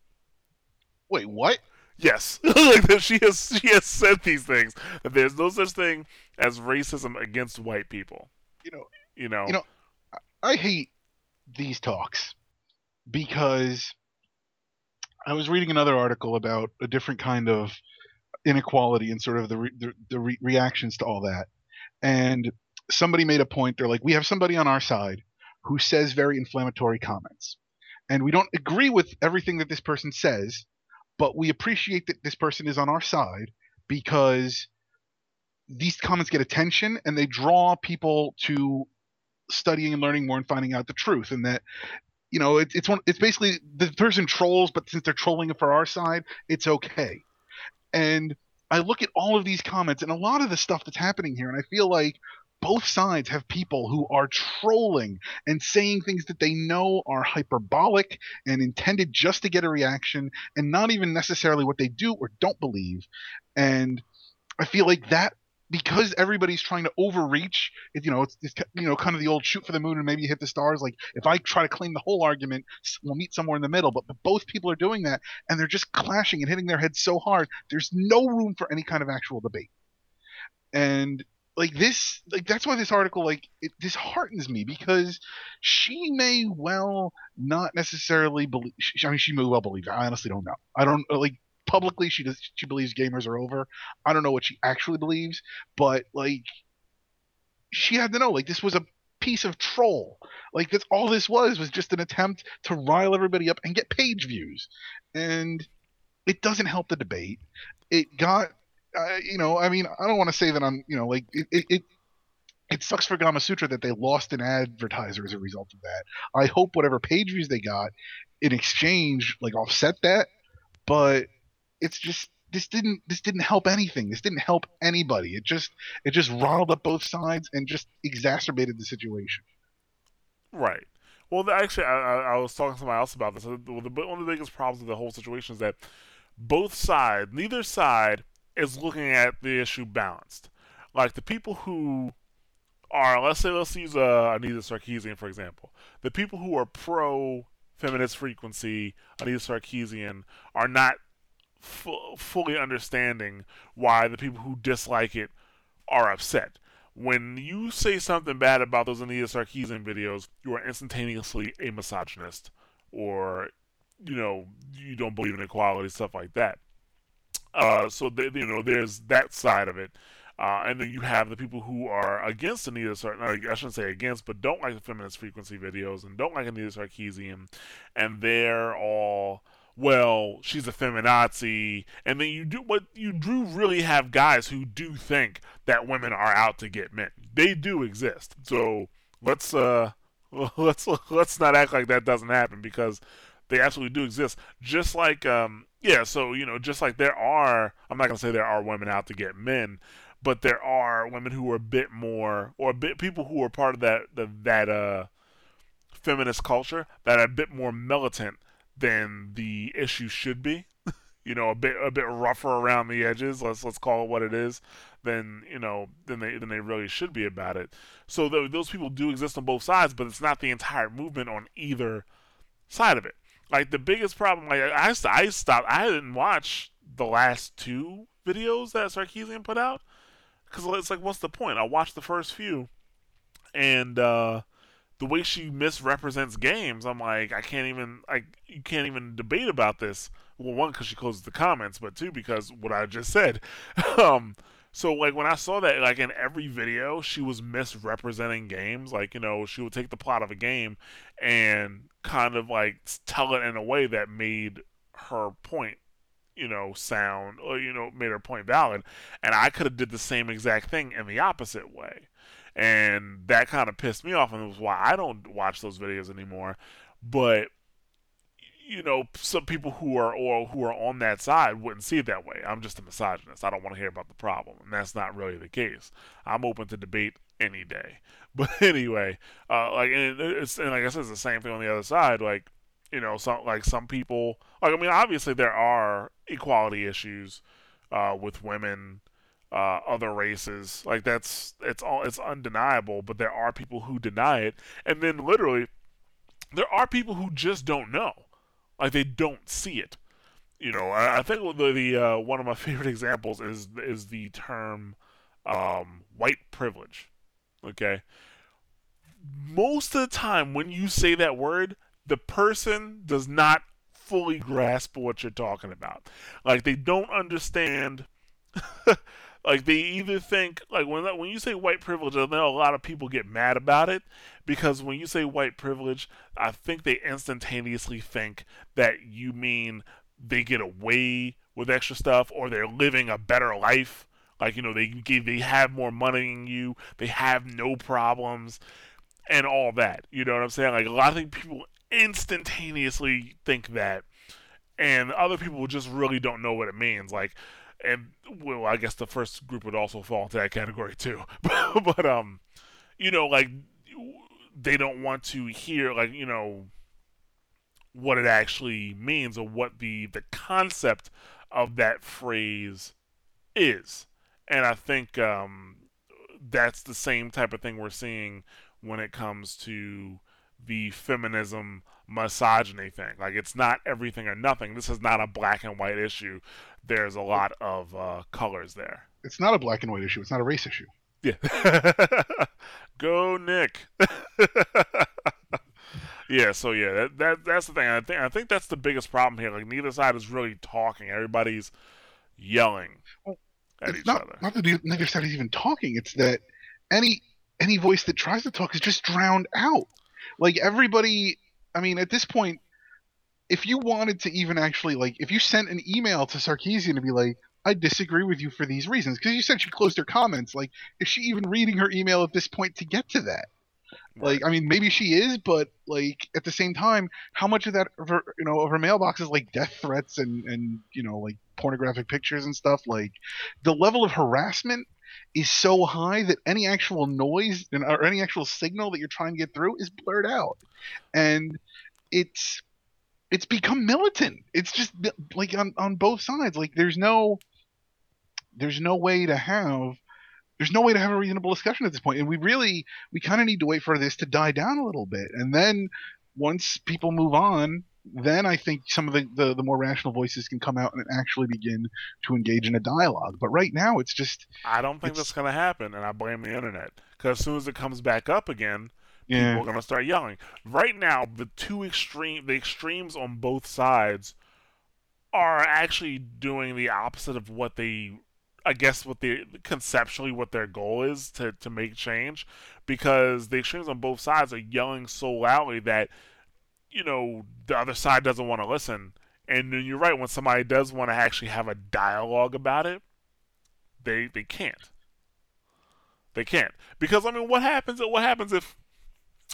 Wait, what? Yes, (laughs) like that she has she has said these things that there's no such thing as racism against white people. You know, you know, you know, I hate these talks because I was reading another article about a different kind of inequality and sort of the re- the, the re- reactions to all that, and somebody made a point. They're like, we have somebody on our side who says very inflammatory comments. And we don't agree with everything that this person says, but we appreciate that this person is on our side because these comments get attention and they draw people to studying and learning more and finding out the truth. And that, you know, it, it's one, it's basically the person trolls, but since they're trolling for our side, it's okay. And I look at all of these comments and a lot of the stuff that's happening here, and I feel like both sides have people who are trolling and saying things that they know are hyperbolic and intended just to get a reaction and not even necessarily what they do or don't believe. And I feel like that because everybody's trying to overreach, you know, it's, it's, you know kind of the old shoot for the moon and maybe hit the stars. Like if I try to claim the whole argument, we'll meet somewhere in the middle. But, but both people are doing that, and they're just clashing and hitting their heads so hard. There's no room for any kind of actual debate. And like this like that's why this article like it disheartens me because she may well not necessarily believe she, i mean she may well believe i honestly don't know. I don't like publicly she does she believes gamers are over. I don't know what she actually believes but like she had to know like this was a piece of troll. Like that's all this was was just an attempt to rile everybody up and get page views. And it doesn't help the debate. It got uh, you know, I mean, I don't want to say that I'm, you know, like it, it, it, it sucks for Gamasutra that they lost an advertiser as a result of that. I hope whatever page views they got in exchange, like offset that. But it's just this didn't this didn't help anything. This didn't help anybody. It just it just riled up both sides and just exacerbated the situation. Right. Well, actually, I, I was talking to somebody else about this. One of the biggest problems with the whole situation is that both sides, neither side is looking at the issue balanced. Like the people who are, let's say, let's use uh, Anita Sarkeesian for example. The people who are pro feminist frequency, Anita Sarkeesian, are not fully understanding why the people who dislike it are upset. When you say something bad about those Anita Sarkeesian videos, you are instantaneously a misogynist, or you know you don't believe in equality, stuff like that. Uh, so they, you know, there's that side of it. Uh, and then you have the people who are against Anita Sarkeesian, I shouldn't say against, but don't like the feminist frequency videos and don't like Anita Sarkeesian, and they're all, well, she's a feminazi, and then you do what you do really have guys who do think that women are out to get men. They do exist. So let's uh (laughs) let's let's not act like that doesn't happen because They absolutely do exist. Just like, um, yeah, so, you know, just like there are, I'm not going to say there are women out to get men, but there are women who are a bit more, or a bit, people who are part of that, the, that, uh, feminist culture that are a bit more militant than the issue should be. (laughs) you know, a bit a bit rougher around the edges. Let's let's call it what it is. Than you know than they than they really should be about it. So th- those people do exist on both sides, but it's not the entire movement on either side of it. Like the biggest problem, like I I stopped. I didn't watch the last two videos that Sarkeesian put out because it's like, what's the point? I watched the first few, and uh, the way she misrepresents games, I'm like, I can't even, like, you can't even debate about this. Well, one because she closes the comments, but two because what I just said. (laughs) um, so like when I saw that, like in every video, she was misrepresenting games. Like you know, she would take the plot of a game and kind of like tell it in a way that made her point you know sound or you know made her point valid and i could have did the same exact thing in the opposite way and that kind of pissed me off, and it was why I don't watch those videos anymore. But you know, some people who are or who are on that side wouldn't see it that way. I'm just a misogynist. I don't want to hear about the problem, and that's not really the case. I'm open to debate any day. (laughs) But anyway, uh, like and it's and like I said, it's the same thing on the other side. Like you know, some like some people. Like I mean, obviously there are equality issues uh, with women uh, other races. Like that's it's all it's undeniable, but there are people who deny it, and then literally there are people who just don't know, like they don't see it. You know, I, I think the, the uh, one of my (laughs) favorite examples is is the term um, white privilege. Okay, most of the time when you say that word, the person does not fully grasp what you're talking about. Like they don't understand (laughs) Like they either think like when when you say white privilege, I know a lot of people get mad about it because when you say white privilege, I think they instantaneously think that you mean they get away with extra stuff or they're living a better life. Like you know they they have more money than you, they have no problems, and all that. You know what I'm saying? Like a lot of people instantaneously think that, and other people just really don't know what it means. Like and well, I guess the first group would also fall into that category too. (laughs) but um, you know, like they don't want to hear like you know what it actually means or what the the concept of that phrase is, and I think um, that's the same type of thing we're seeing when it comes to the feminism misogyny thing. Like it's not everything or nothing. This is not a black and white issue. There's a lot of uh, colors there. It's not a black and white issue. It's not a race issue. Yeah. (laughs) Go Nick. (laughs) yeah. So yeah, that, that that's the thing. I think I think that's the biggest problem here. Like neither side is really talking. Everybody's yelling well, at each not, other. Not that neither side is even talking. It's that any any voice that tries to talk is just drowned out. Like everybody I mean, at this point, if you wanted to even actually like, if you sent an email to Sarkeesian to be like, I disagree with you for these reasons, because you said she closed her comments. Like, is she even reading her email at this point to get to that? Like, I mean, maybe she is, but like at the same time, how much of that, of her, you know, of her mailbox is like death threats and and you know like pornographic pictures and stuff. Like, the level of harassment is so high that any actual noise or any actual signal that you're trying to get through is blurred out, and it's it's become militant. It's just like on on both sides. Like there's no there's no way to have there's no way to have a reasonable discussion at this point. and we really we kind of need to wait for this to die down a little bit and then once people move on then i think some of the, the, the more rational voices can come out and actually begin to engage in a dialogue but right now it's just i don't think that's going to happen and i blame the internet because as soon as it comes back up again yeah. people are gonna start yelling. Right now, the two extreme, the extremes on both sides, are actually doing the opposite of what they, I guess, what they conceptually what their goal is to to make change, because the extremes on both sides are yelling so loudly that, you know, the other side doesn't want to listen. And then you're right, when somebody does want to actually have a dialogue about it, they they can't. They can't because I mean, what happens? What happens if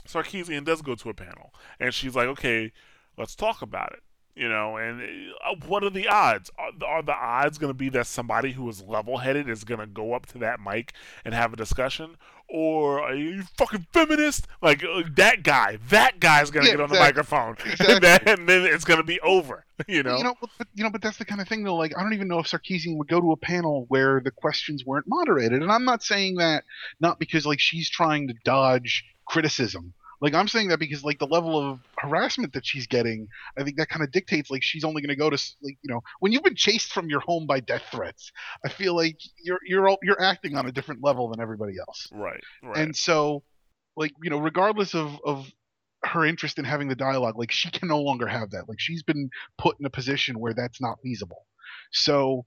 Sarkeesian does go to a panel, and she's like, okay, Let's talk about it. You know, and uh, what are the odds? Are, are the odds going to be that somebody who is level headed is going to go up to that mic and have a discussion? Or are you fucking feminist? Like uh, that guy, that guy's going to Yeah, get on the microphone. (laughs) Exactly. And, then, and then it's going to be over. (laughs) You know? You know, but, but, you know, but that's the kind of thing though. Like, I don't even know if Sarkeesian would go to a panel where the questions weren't moderated, and I'm not saying that not because like she's trying to dodge criticism. Like, I'm saying that because like the level of harassment that she's getting, I think that kind of dictates like she's only going to go to like you know when you've been chased from your home by death threats. I feel like you're you're all- you're acting on a different level than everybody else. right, right. And so, like, you know, regardless of, of her interest in having the dialogue, like, she can no longer have that. Like, she's been put in a position where that's not feasible. So,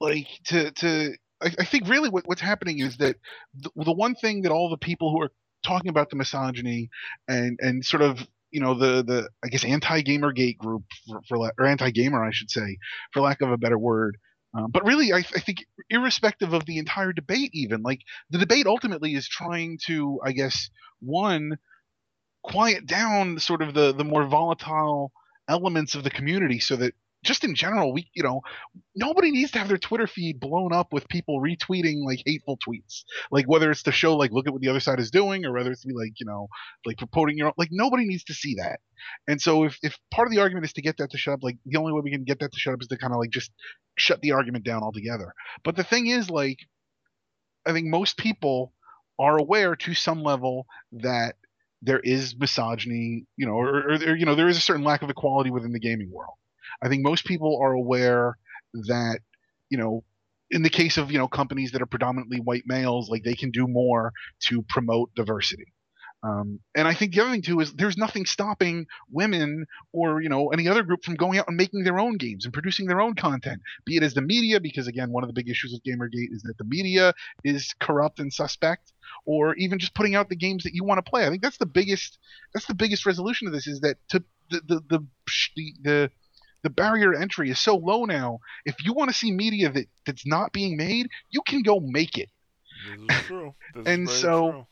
like, to, to, I, I think really what, what's happening is that the, the one thing that all the people who are talking about the misogyny and, and sort of, you know, the, the, I guess, anti-gamergate group for, for or anti-gamer, I should say, for lack of a better word. Um, but really, I, I think irrespective of the entire debate, even like the debate ultimately is trying to, I guess, one, quiet down sort of the the more volatile elements of the community, so that just in general, we, you know, nobody needs to have their Twitter feed blown up with people retweeting like hateful tweets, like whether it's to show like look at what the other side is doing, or whether it's to be like you know, like promoting your own, like nobody needs to see that. And so if if part of the argument is to get that to shut up, like the only way we can get that to shut up is to kind of like just shut the argument down altogether. But the thing is, like, I think most people are aware to some level that there is misogyny, you know, or, or you know, there is a certain lack of equality within the gaming world. I think most people are aware that, you know, in the case of you know companies that are predominantly white males, like they can do more to promote diversity. Um, and I think the other thing too is there's nothing stopping women or you know any other group from going out and making their own games and producing their own content, be it as the media, because again one of the big issues with GamerGate is that the media is corrupt and suspect, or even just putting out the games that you want to play. I think that's the biggest that's the biggest resolution of this is that to the the the the, the the barrier entry is so low now. If you want to see media that, that's not being made, you can go make it. This is true. This And is so- true.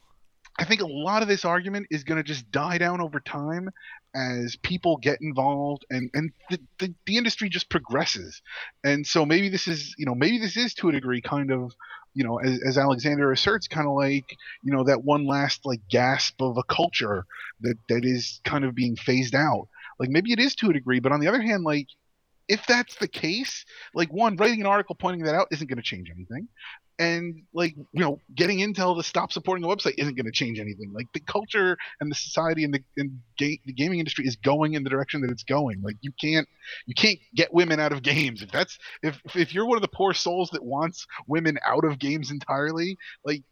I think a lot of this argument is going to just die down over time as people get involved and and the, the, the industry just progresses. And so maybe this is you know maybe this is to a degree kind of you know as, as Alexander asserts kind of like you know that one last like gasp of a culture that that is kind of being phased out. Like maybe it is to a degree, but on the other hand, like if that's the case, like one writing an article pointing that out isn't going to change anything. And like you know getting intel to stop supporting a website isn't going to change anything. Like the culture and the society and the, and ga- the gaming industry is going in the direction that it's going. Like you can't you can't get women out of games. If that's if if you're one of the poor souls that wants women out of games entirely like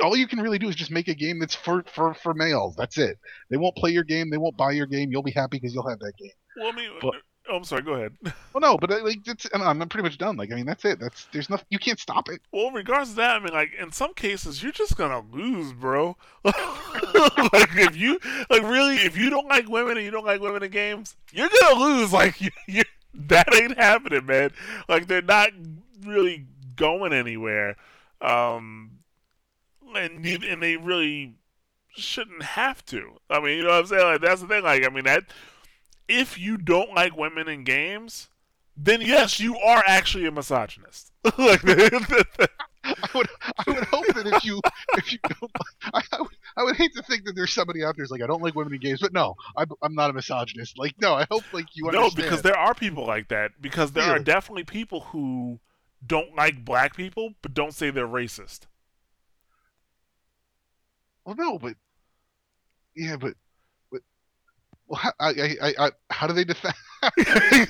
all you can really do is just make a game that's for for for males that's it they won't play your game they won't buy your game you'll be happy because you'll have that game Well, I mean, but- oh, I'm sorry. Go ahead. (laughs) well no but uh, like it's i'm I'm pretty much done like i mean that's it that's there's nothing you can't stop it Well, in regards to that, I mean, like in some cases, you're just gonna lose, bro. (laughs) like (laughs) if you, like really, if you don't like women and you don't like women in games, you're gonna lose. Like you, you that ain't happening, man. Like they're not really going anywhere, um, and and they really shouldn't have to. I mean, you know what I'm saying? Like that's the thing. Like I mean that if you don't like women in games, then yes, you are actually a misogynist. (laughs) like (laughs) I would, I would hope that if you, if you don't, I, I, would, I would hate to think that there's somebody out there who's like, I don't like women in games, but no, I, I'm not a misogynist. Like, no, I hope like you understand. no, because there are people like that. Because there are definitely people who don't like black people, but don't say they're racist. Well, no, but yeah, but, but well, how, I, I, I, how do they defend? (laughs) (laughs)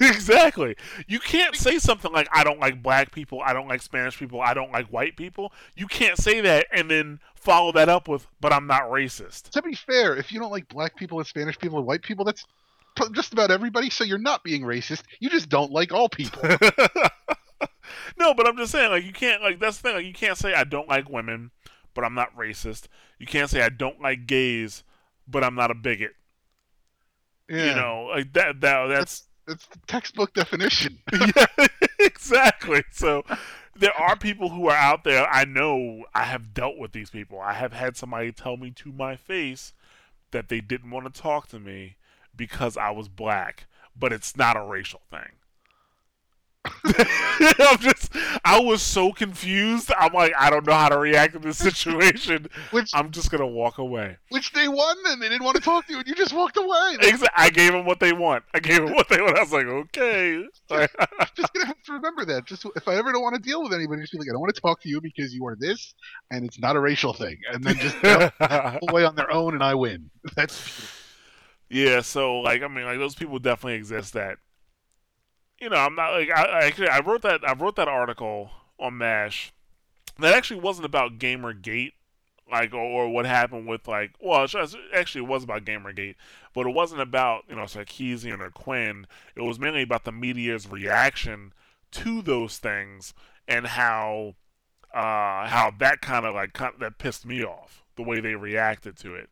exactly. You can't say something like "I don't like black people," "I don't like Spanish people," "I don't like white people." You can't say that and then follow that up with "But I'm not racist." to be fair, if you don't like black people and Spanish people and white people, that's just about everybody. So you're not being racist. You just don't like all people. (laughs) no, but I'm just saying, like, you can't, like, that's the thing, like, you can't say I don't like women, but I'm not racist. You can't say I don't like gays, but I'm not a bigot. Yeah, You know, like that. That that's that's the textbook definition. (laughs) yeah, exactly. So there are people who are out there. I know I have dealt with these people. I have had somebody tell me to my face that they didn't want to talk to me because I was black, but it's not a racial thing. (laughs) I'm just, I was so confused. I'm like, I don't know how to react to this (laughs) situation. Which I'm just gonna walk away. which they won and they didn't want to talk to you and you just walked away. (laughs) Exa- I gave them what they want. I gave them what they want. I was like, okay. I'm just gonna have to remember that. Just if I ever don't want to deal with anybody, just be like, I don't want to talk to you because you are this, and it's not a racial thing, and then just go away on their own, and I win. That's yeah. So like, I mean, like those people definitely exist. That you know, I'm not like I, I I wrote that I wrote that article on Mash that actually wasn't about GamerGate, like or, or what happened with like well, it's just- actually it was about GamerGate, but it wasn't about you know Sarkeesian or Quinn. It was mainly about the media's reaction to those things and how uh, how that kind of like kind that pissed me off the way they reacted to it.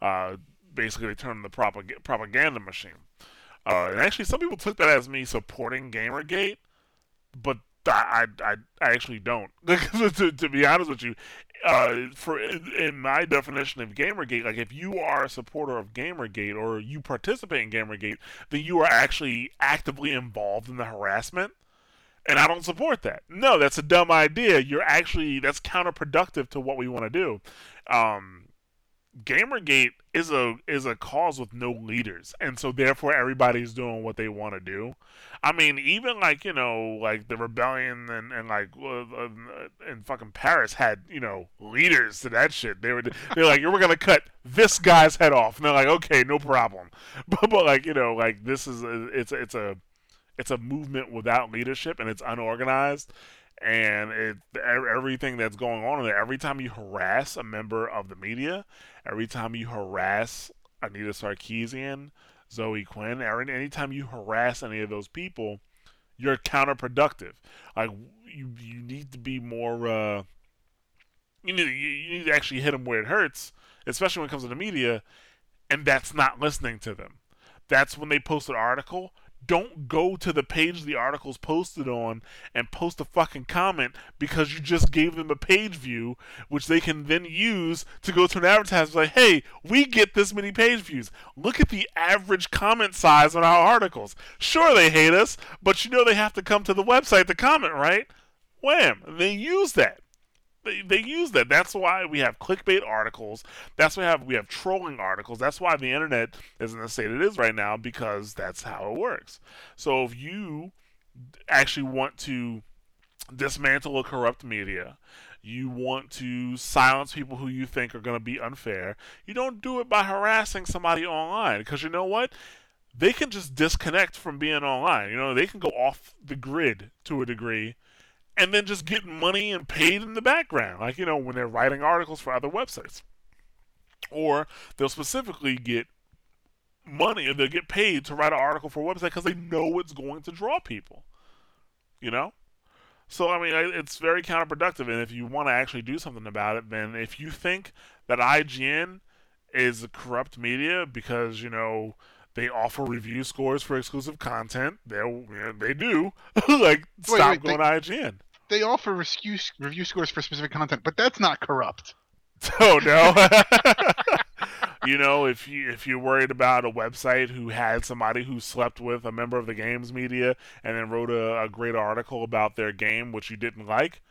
Uh, basically, they turned the propag- propaganda machine. Uh, and actually, some people took that as me supporting GamerGate, but I, I, I actually don't. (laughs) to, to be honest with you, uh, for in, in my definition of GamerGate, like if you are a supporter of GamerGate or you participate in GamerGate, then you are actually actively involved in the harassment. And I don't support that. No, that's a dumb idea. You're actually that's counterproductive to what we want to do. Um, Gamergate is a is a cause with no leaders, and so therefore everybody's doing what they want to do. I mean, even like you know, like the rebellion and and like uh, uh, in fucking Paris had you know leaders to that shit. They were they're like, we're gonna cut this guy's head off, and they're like, okay, no problem. (laughs) But but like you know, like this is a, it's it's a it's a movement without leadership and it's unorganized and it everything that's going on in there every time you harass a member of the media every time you harass anita sarkeesian zoe quinn every anytime you harass any of those people you're counterproductive. Like you you need to be more uh you need, you need to actually hit them where it hurts especially when it comes to the media and that's not listening to them. That's when they post an article don't go to the page the article's posted on and post a fucking comment because you just gave them a page view, which they can then use to go to an advertiser like, hey, we get this many page views. Look at the average comment size on our articles. Sure, they hate us, but you know they have to come to the website to comment, right? Wham! They use that they, they use that. That's why we have clickbait articles. That's why we have we have trolling articles. That's why the internet is in the state it is right now because that's how it works. So if you actually want to dismantle a corrupt media, you want to silence people who you think are going to be unfair, you don't do it by harassing somebody online because you know what? They can just disconnect from being online. You know, they can go off the grid to a degree and then just get money and paid in the background, like you know when they're writing articles for other websites, or they'll specifically get money and they'll get paid to write an article for a website because they know it's going to draw people, you know. So I mean, it's very counterproductive, and if you want to actually do something about it, then if you think that IGN is a corrupt media because you know they offer review scores for exclusive content, they they do. (laughs) like stop wait, going to IGN. they offer review review scores for specific content, but that's not corrupt. (laughs) Oh no. (laughs) you know, if you if you're worried about a website who had somebody who slept with a member of the games media and then wrote a, a great article about their game which you didn't like,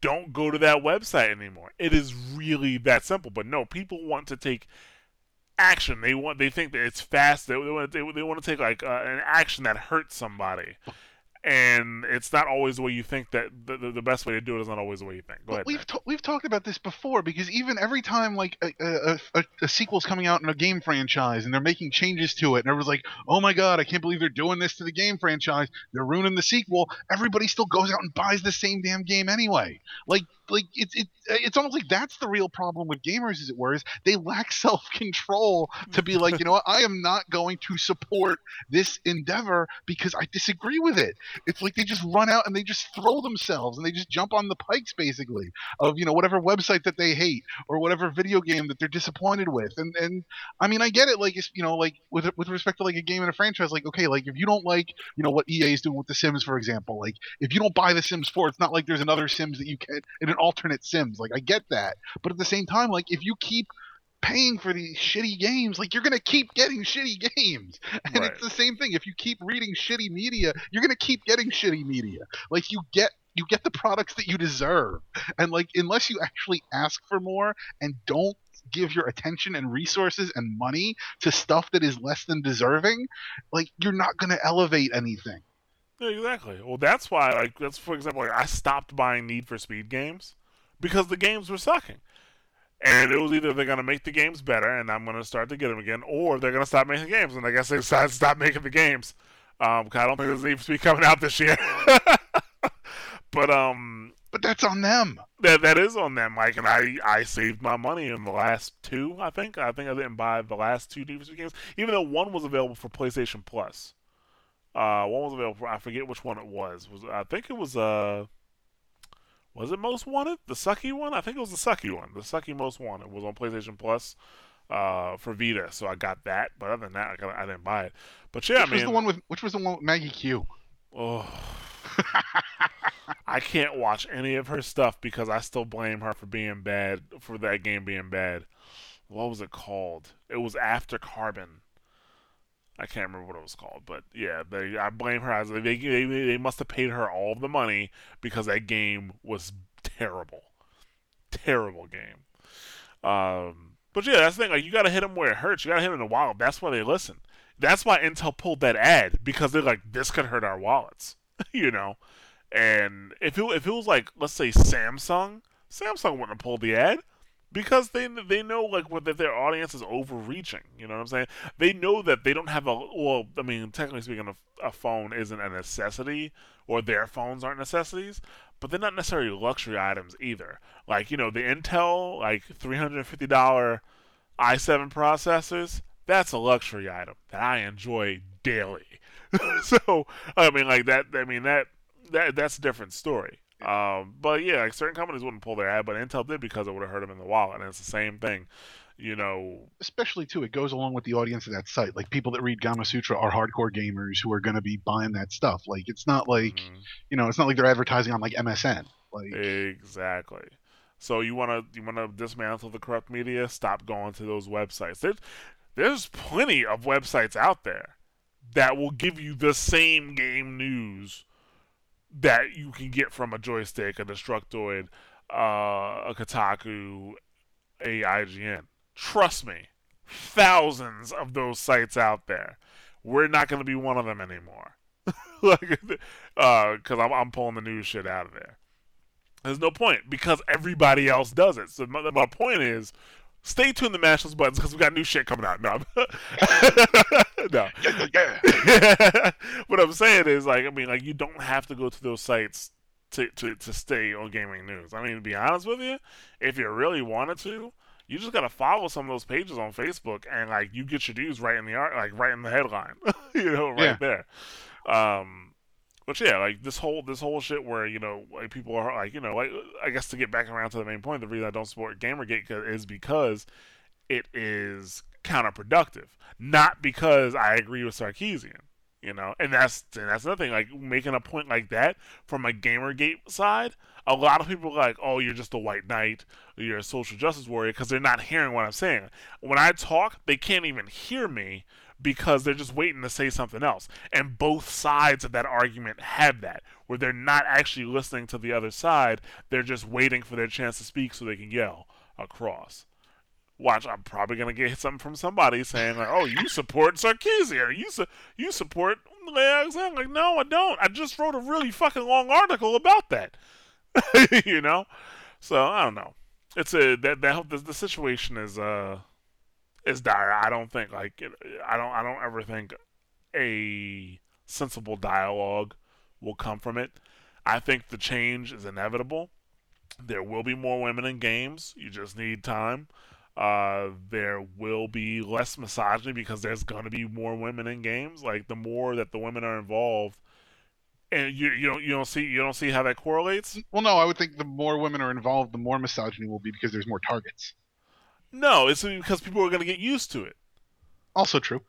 don't go to that website anymore. It is really that simple. But no, people want to take action. They want they think that it's fast. They, they want they, they want to take like uh, an action that hurts somebody. And it's not always the way you think that the, the, the best way to do it is not always the way you think. Go ahead. we've ta- we've talked about this before because even every time like a, a, a, a sequel's coming out in a game franchise and they're making changes to it and everyone's like, oh my god, I can't believe they're doing this to the game franchise. They're ruining the sequel. Everybody still goes out and buys the same damn game anyway. Like like it's it, it's almost like that's the real problem with gamers as it were is they lack (laughs) self control to be like you know what I am not going to support this endeavor because I disagree with it. It's like they just run out and they just throw themselves and they just jump on the pikes basically of you know whatever website that they hate or whatever video game that they're disappointed with. And and I mean I get it like it's you know like with with respect to like a game and a franchise like okay like if you don't like you know what EA is doing with the Sims for example like if you don't buy the Sims 4 it's not like there's another Sims that you can in an alternate Sims like I get that but at the same time like if you keep paying for these shitty games, like you're gonna keep getting shitty games. (laughs) And Right. it's the same thing. If you keep reading shitty media, you're gonna keep getting shitty media. Like you get you get the products that you deserve. And like unless you actually ask for more and don't give your attention and resources and money to stuff that is less than deserving, like you're not gonna elevate anything. Yeah, exactly. Well, that's why, like, that's for example, like, I stopped buying Need for Speed games because the games were sucking, and it was either they're gonna make the games better, and I'm gonna start to get them again, or they're gonna stop making games, and I guess they decided to stop making the games. Um, I don't think there's Need for Speed coming out this year. (laughs) but um, But that's on them. that that is on them. Like, and I I saved my money in the last two. I think I think I didn't buy the last two Need for Speed games, even though one was available for PlayStation Plus. Uh, one was available. For, I forget which one it was. Was I think it was uh, was it Most Wanted? The sucky one? I think it was the sucky one. The sucky Most Wanted was on PlayStation Plus. Uh, for Vita, so I got that. But other than that, I, got, I didn't buy it. But yeah, which I was the one with which was the one with Maggie Q. Oh. (laughs) I can't watch any of her stuff because I still blame her for being bad for that game being bad. What was it called? It was after Carbon. I can't remember what it was called, but yeah, they I blame her. They, they they must have paid her all of the money because that game was terrible, terrible game. Um, but yeah, that's the thing. Like you got to hit them where it hurts. You got to hit them in the wallet. That's why they listen. That's why Intel pulled that ad because they're like, this could hurt our wallets, (laughs) you know. And if it if it was like let's say Samsung, Samsung wouldn't have pulled the ad because they they know like what that their audience is overreaching. You know what I'm saying? They know that they don't have a well. I mean, technically speaking, a, a phone isn't a necessity, or their phones aren't necessities, but they're not necessarily luxury items either. Like you know, the Intel like three hundred and fifty dollar i7 processors. That's a luxury item that I enjoy daily. (laughs) so I mean, like that. I mean that that that's a different story. Um, but yeah, like certain companies wouldn't pull their ad, but Intel did because it would have hurt them in the wallet, and it's the same thing. You know, especially too, it goes along with the audience of that site. Like people that read Gamasutra are hardcore gamers who are going to be buying that stuff. Like it's not like mhm, you know, it's not like they're advertising on like MSN. Like exactly. So you wanna you wanna dismantle the corrupt media? Stop going to those websites. There's there's plenty of websites out there that will give you the same game news that you can get from a Joystiq, a Destructoid, uh, a Kotaku, a IGN. Trust me, thousands of those sites out there. We're not going to be one of them anymore. (laughs) like, because I'm, I'm pulling the news shit out of there. There's no point because everybody else does it. So my, my point is, stay tuned to mash those buttons because we got new shit coming out. No, (laughs) no. (laughs) yeah, yeah, yeah. (laughs) what I'm saying is, like, I mean, like, you don't have to go to those sites to, to, to stay on gaming news. I mean, to be honest with you, if you really wanted to, you just gotta follow some of those pages on Facebook, and like, you get your news right in the art, like, right in the headline, you know, right there. Um, but yeah, like this whole this whole shit where you know like people are like you know like I guess to get back around to the main point, the reason I don't support GamerGate is because it is counterproductive, not because I agree with Sarkeesian. You know, and that's and that's another thing. Like making a point like that from a GamerGate side, a lot of people are like, "Oh, you're just a white knight, you're a social justice warrior," because they're not hearing what I'm saying. When I talk, they can't even hear me because they're just waiting to say something else. And both sides of that argument have that, where they're not actually listening to the other side. They're just waiting for their chance to speak so they can yell across. Watch, I'm probably gonna get something from somebody saying like, "Oh, you support Sarkeesian? You su- you support?" I'm like, no, I don't. I just wrote a really fucking long article about that. (laughs) you know, so I don't know. It's a that that the, the situation is uh is dire. I don't think like I don't I don't ever think a sensible dialogue will come from it. I think the change is inevitable. There will be more women in games. You just need time. Uh, there will be less misogyny because there's gonna be more women in games. Like the more that the women are involved, and you you don't you don't see you don't see how that correlates. Well, no, I would think the more women are involved, the more misogyny will be because there's more targets. No, it's because people are gonna get used to it. Also true.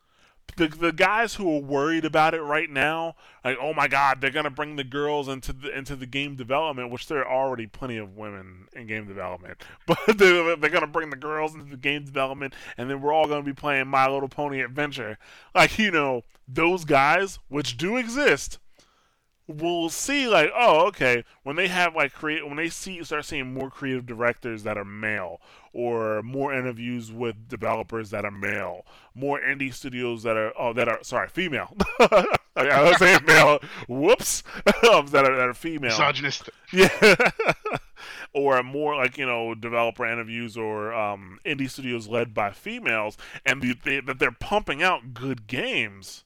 the the guys who are worried about it right now, like oh my god, they're gonna bring the girls into the into the game development, which there are already plenty of women in game development, (laughs) but they're, they're gonna bring the girls into the game development, and then we're all gonna be playing My Little Pony Adventure. Like you know, those guys, which do exist, will see like oh okay when they have like create when they see start seeing more creative directors that are male or more interviews with developers that are male more indie studios that are oh that are sorry female. (laughs) I was saying male whoops (laughs) that are that are female. Misogynist. yeah. (laughs) Or more like you know developer interviews or um, indie studios led by females and that they're pumping out good games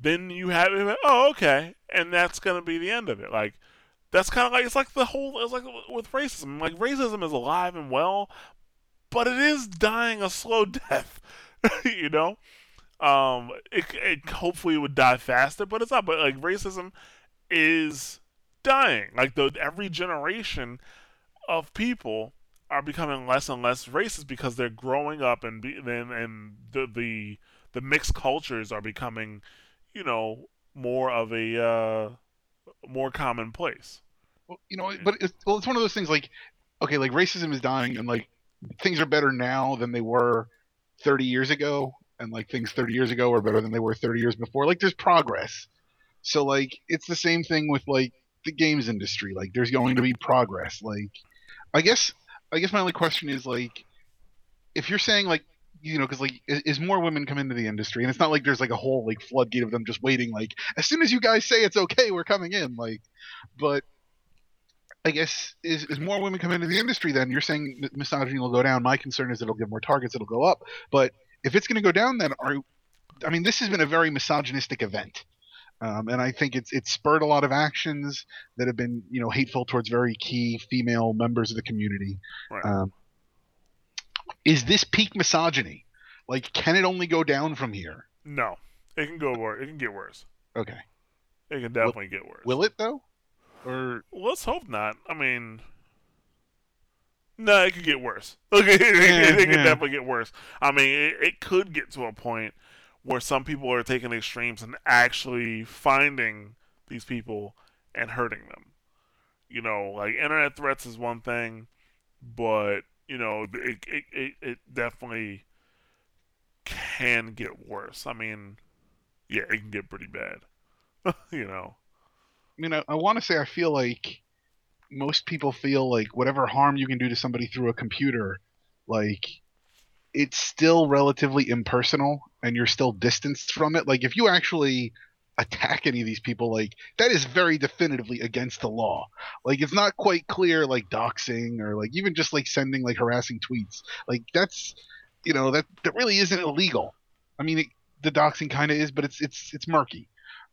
then you have oh okay. And that's gonna be the end of it. Like that's kind of like it's like the whole it's like with racism. Like racism is alive and well but it is dying a slow (laughs) death you know? Um it, it hopefully would die faster but it's not but like racism is dying. Like the every generation of people are becoming less and less racist because they're growing up and be, and, and the the the mixed cultures are becoming you know, more of a uh, more commonplace. Well, you know, but it's, well, it's one of those things like, okay, like racism is dying, and like things are better now than they were 30 years ago, and like things 30 years ago are better than they were 30 years before. Like there's progress. So like it's the same thing with like the games industry. Like there's going to be progress. Like I guess I guess my only question is like if you're saying like you know, because like as more women come into the industry, and it's not like there's like a whole like floodgate of them just waiting. Like as soon as you guys say it's okay, we're coming in. Like, but I guess as, as more women come into the industry, then you're saying misogyny will go down. My concern is it'll give more targets, it'll go up. But if it's going to go down, then are I mean, this has been a very misogynistic event. Um, and I think it's it's spurred a lot of actions that have been you know hateful towards very key female members of the community. Right. Um, is this peak misogyny? Like, can it only go down from here? No, it can go worse. It can get worse. Okay. It can definitely get worse. Will it though? Or let's hope not. I mean, no, it could get worse. Okay, (laughs) it, it, it, can yeah. definitely get worse. I mean, it, it could get to a point where some people are taking extremes and actually finding these people and hurting them. You know, like internet threats is one thing, but you know, it it, it, it definitely can get worse. I mean, yeah, it can get pretty bad. (laughs) you know. I mean, I, I want to say I feel like most people feel like whatever harm you can do to somebody through a computer, like it's still relatively impersonal and you're still distanced from it. Like if you actually attack any of these people, like that is very definitively against the law. Like it's not quite clear, like doxing or like even just like sending like harassing tweets. Like that's, you know, that that really isn't illegal. I mean, it, the doxing kind of is, but it's it's it's murky.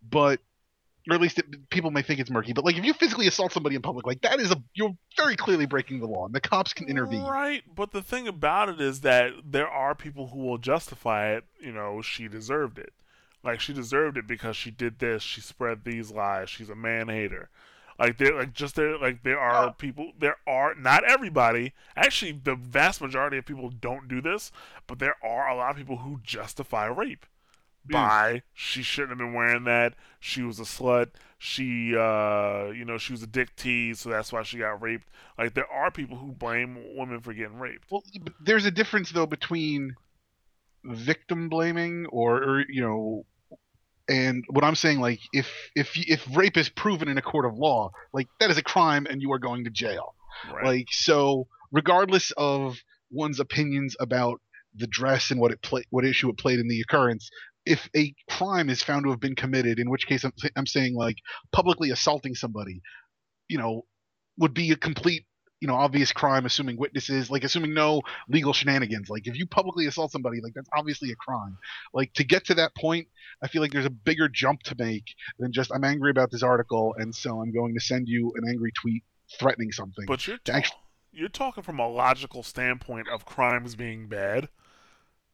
But or at least it, people may think it's murky. But like if you physically assault somebody in public, like that is a you're very clearly breaking the law, and the cops can intervene. Right, but the thing about it is that there are people who will justify it. You know, she deserved it. Like she deserved it because she did this. She spread these lies. She's a man hater. Like there, like just there, like there are Oh. people. There are not everybody. Actually, the vast majority of people don't do this, but there are a lot of people who justify rape by she shouldn't have been wearing that. She was a slut. She, uh, you know, she was a dick tease, so that's why she got raped. Like there are people who blame women for getting raped. Well, there's a difference though between victim blaming or, or you know, and what I'm saying, like if if if rape is proven in a court of law, like that is a crime and you are going to jail. Right. Like so, regardless of one's opinions about the dress and what it play, what issue it played in the occurrence, if a crime is found to have been committed, in which case I'm, I'm saying like publicly assaulting somebody, you know, would be a complete you know obvious crime assuming witnesses like assuming no legal shenanigans like if you publicly assault somebody like that's obviously a crime like to get to that point i feel like there's a bigger jump to make than just i'm angry about this article and so i'm going to send you an angry tweet threatening something But you're ta- actu- you're talking from a logical standpoint of crimes being bad.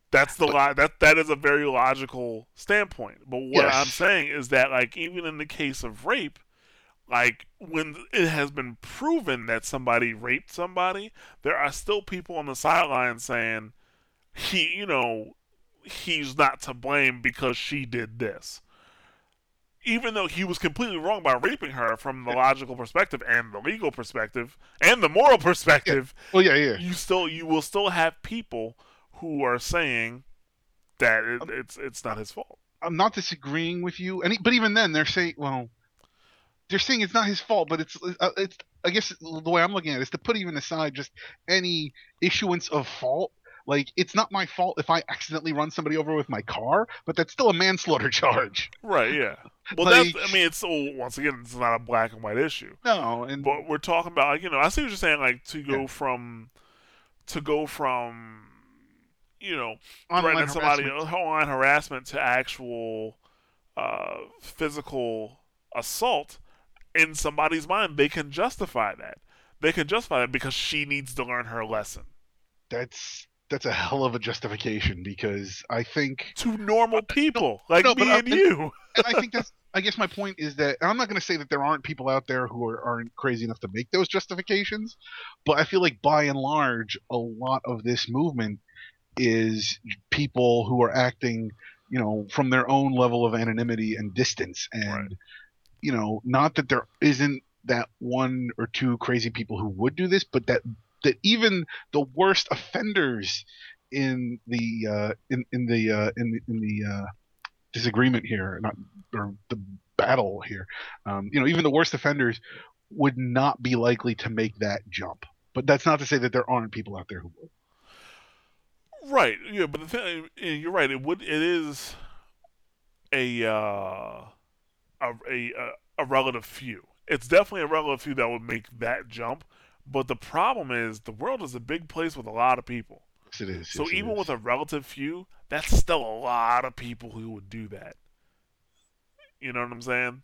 That's the lo- that that is a very logical standpoint. But what Yes. I'm saying is that like even in the case of rape, like when it has been proven that somebody raped somebody, there are still people on the sidelines saying he, you know, he's not to blame because she did this. Even though he was completely wrong by raping her from the logical perspective and the legal perspective and the moral perspective, Well, oh, yeah, yeah. you still you will still have people who are saying that it, it's it's not his fault. I'm not disagreeing with you, and e- but even then, they're saying, well, they're saying it's not his fault, but it's uh, it's. I guess the way I'm looking at it is to put even aside just any issuance of fault. Like it's not my fault if I accidentally run somebody over with my car, but that's still a manslaughter (laughs) charge. Right? Yeah. Well, Like- that's I mean, it's oh, once again, it's not a black and white issue. No, and But we're talking about, like, you know, I see what you're saying, like to go Yeah. from, to go from, you know, online threatening somebody harassment- online harassment to actual uh, physical assault in somebody's mind, they can justify that. They can justify that because she needs to learn her lesson. that's that's a hell of a justification because I think To normal people like no, me I- and you. (laughs) and I think that's I guess my point is that and I'm not going to say that there aren't people out there who are, aren't crazy enough to make those justifications, but I feel like by and large, a lot of this movement is people who are acting, you know, from their own level of anonymity and distance, and Right. You know, not that there isn't that one or two crazy people who would do this, but that that even the worst offenders in the uh, in in the uh, in in the uh, disagreement here, not or the battle here, um, you know, even the worst offenders would not be likely to make that jump. But that's not to say that there aren't people out there who would. Right. Yeah, but the thing, you're right. It would. It is a uh, a a a relative few. It's definitely a relative few that would make that jump. But the problem is, the world is a big place with a lot of people. Yes, it is. So yes, even is. with a relative few, that's still a lot of people who would do that. You know what I'm saying?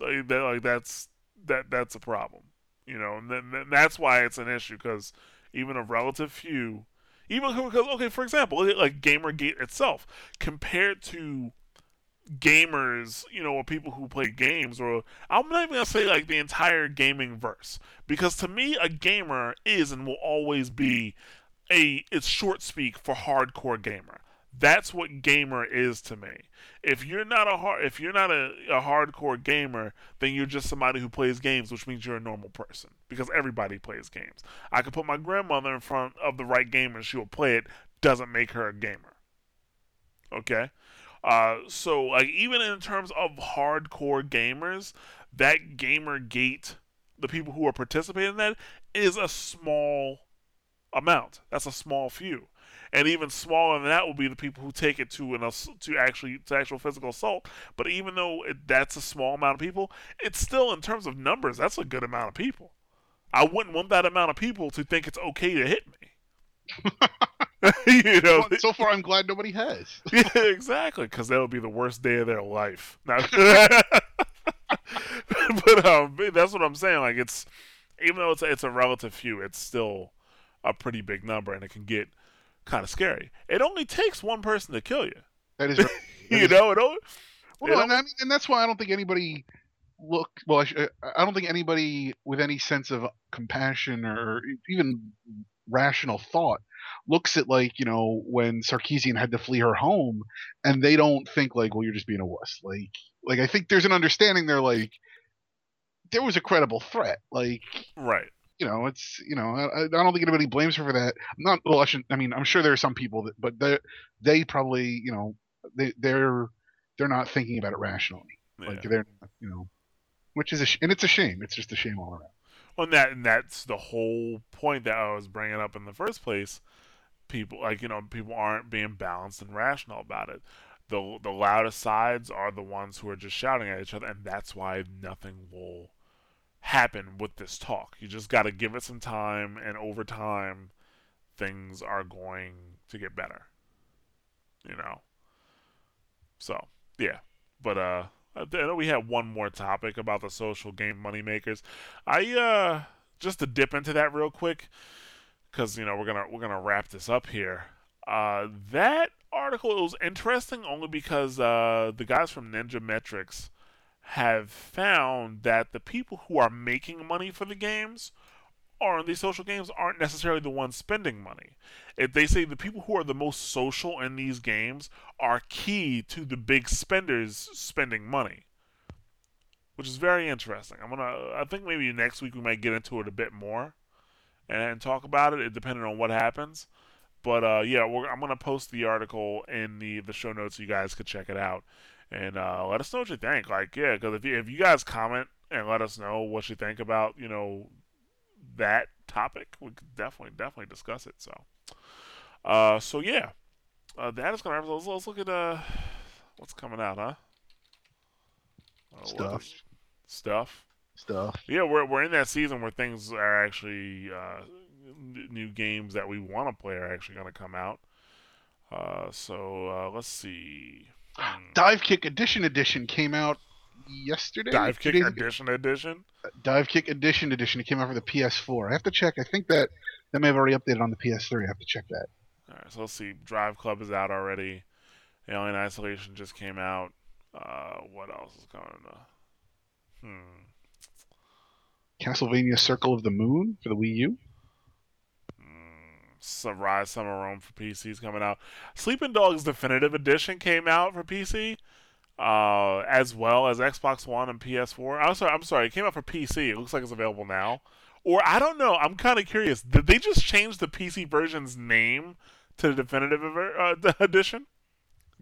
Like, that, like that's that that's a problem. You know, and then, then that's why it's an issue because even a relative few, even because okay, for example, like GamerGate itself compared to gamers, you know, or people who play games, or I'm not even gonna say like the entire gaming verse, because to me, a gamer is and will always be a it's short speak for hardcore gamer. That's what gamer is to me. If you're not a hard, if you're not a, a hardcore gamer, then you're just somebody who plays games, which means you're a normal person because everybody plays games. I could put my grandmother in front of the right game and she will play it. Doesn't make her a gamer. Okay, uh, so like even in terms of hardcore gamers, that gamer gate, the people who are participating in that is a small amount. That's a small few, and even smaller than that will be the people who take it to an to actually to actual physical assault. But even though it, that's a small amount of people, it's still in terms of numbers that's a good amount of people. I wouldn't want that amount of people to think it's okay to hit me. (laughs) (laughs) you know, so far, I'm glad nobody has. (laughs) yeah, exactly, because that would be the worst day of their life. (laughs) But um, that's what I'm saying. Like it's even though it's a, it's a relative few, it's still a pretty big number, and it can get kind of scary. It only takes one person to kill you. That is. Right. That You is- know, it only, Well, It no, and, I mean, and that's why I don't think anybody look. Well, I, I don't think anybody with any sense of compassion or even rational thought looks at like you know when Sarkeesian had to flee her home, and they don't think like, well, you're just being a wuss. Like, like I think there's an understanding there. Like, there was a credible threat. Like, right. you know, it's you know, I, I don't think anybody blames her for that. Not well, I shouldn't. I mean, I'm sure there are some people that, but they they probably you know they they're they're not thinking about it rationally. Yeah. Like they're you know, which is a sh- and it's a shame. It's just a shame all around. And that and that's the whole point that I was bringing up in the first place. People like you know people aren't being balanced and rational about it. The the loudest sides are the ones who are just shouting at each other, and that's why nothing will happen with this talk. You just got to give it some time, and over time, things are going to get better. You know. So yeah, but uh, I know we have one more topic about the social game moneymakers. I uh just to dip into that real quick cuz you know we're to we're to wrap this up here. Uh that article was interesting only because uh the guys from Ninja Metrics have found that the people who are making money for the games are these social games aren't necessarily the ones spending money. If they say the people who are the most social in these games are key to the big spenders spending money, which is very interesting. I'm gonna. I think maybe next week we might get into it a bit more and talk about it, depending on what happens. But uh, yeah, I'm gonna post the article in the the show notes so you guys could check it out and uh, let us know what you think. Like, yeah, because if you, if you guys comment and let us know what you think about you know that topic, we could definitely definitely discuss it. So, uh, so yeah, uh, that is gonna. Let's, let's look at uh, what's coming out, huh? Uh, stuff. Stuff. Stuff. Yeah, we're we're in that season where things are actually uh, new games that we want to play are actually going to come out. Uh, so uh, let's see. (gasps) Divekick Addition Edition came out yesterday. Divekick Addition Edition. Divekick Addition Edition. It came out for the PS4. I have to check. I think that that may have already updated on the PS3. I have to check that. All right, so let's see. Driveclub is out already. Alien Isolation just came out. Uh, what else is going on? Hmm. Castlevania Circle of the Moon for the Wii U. Some Ryse Son of Rome for PC is coming out. Sleeping Dogs Definitive Edition came out for PC, uh, as well as Xbox One and PS4. I'm sorry, I'm sorry, it came out for PC. It looks like it's available now. Or I don't know. I'm kind of curious. Did they just change the PC version's name to the Definitive uh, (laughs) Edition?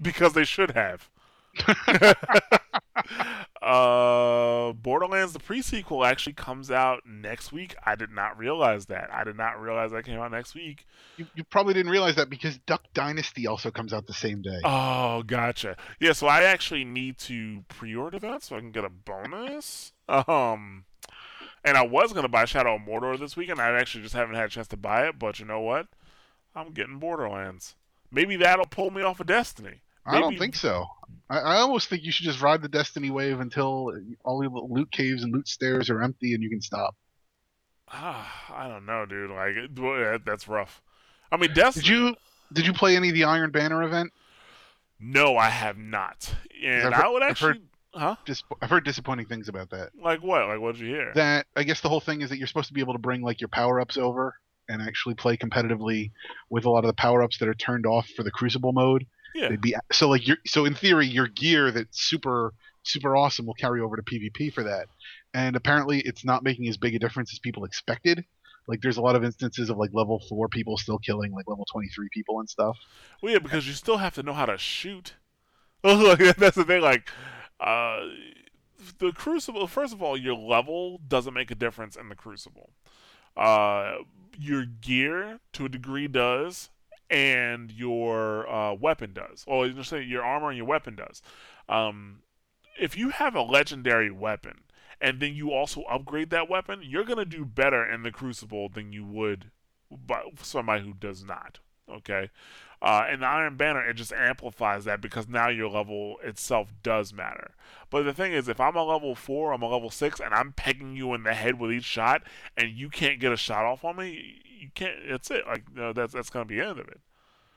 Because they should have. Uh, Borderlands the prequel actually comes out next week. I did not realize that. I did not realize that came out next week. You, you probably didn't realize that because Duck Dynasty also comes out the same day. Oh, gotcha. Yeah, so I actually need to pre-order that so I can get a bonus. um, and I was gonna buy Shadow of Mordor this week, and I actually just haven't had a chance to buy it. But you know what? I'm getting Borderlands. Maybe that'll pull me off of Destiny. Maybe... I don't think so. I, I, almost think you should just ride the Destiny wave until all the loot caves and loot stairs are empty and you can stop. Ah, I don't know, dude. Like that's rough. I mean, Destiny. Did you did you play any of the Iron Banner event? No, I have not. And heard, I would actually. I've heard, huh? Dis- I've heard disappointing things about that. Like what? Like what did you hear? That I guess the whole thing is that you're supposed to be able to bring like your power ups over and actually play competitively with a lot of the power ups that are turned off for the Crucible mode. Yeah. They'd be so like your so in theory your gear that's super super awesome will carry over to PvP for that. And apparently it's not making as big a difference as people expected. Like there's a lot of instances of like level 4 people still killing like level 23 people and stuff. Well yeah, because you still have to know how to shoot. (laughs) that's the thing like uh the crucible first of all your level doesn't make a difference in the crucible. Uh your gear to a degree does and your uh, weapon does. Or just say your armor and your weapon does. Um, if you have a legendary weapon and then you also upgrade that weapon, you're gonna do better in the Crucible than you would by somebody who does not. Okay, uh, and the Iron Banner it just amplifies that because now your level itself does matter. But the thing is, if I'm a level four, I'm a level six, and I'm pegging you in the head with each shot, and you can't get a shot off on me, you can't. That's it. Like no, that's that's gonna be the end of it.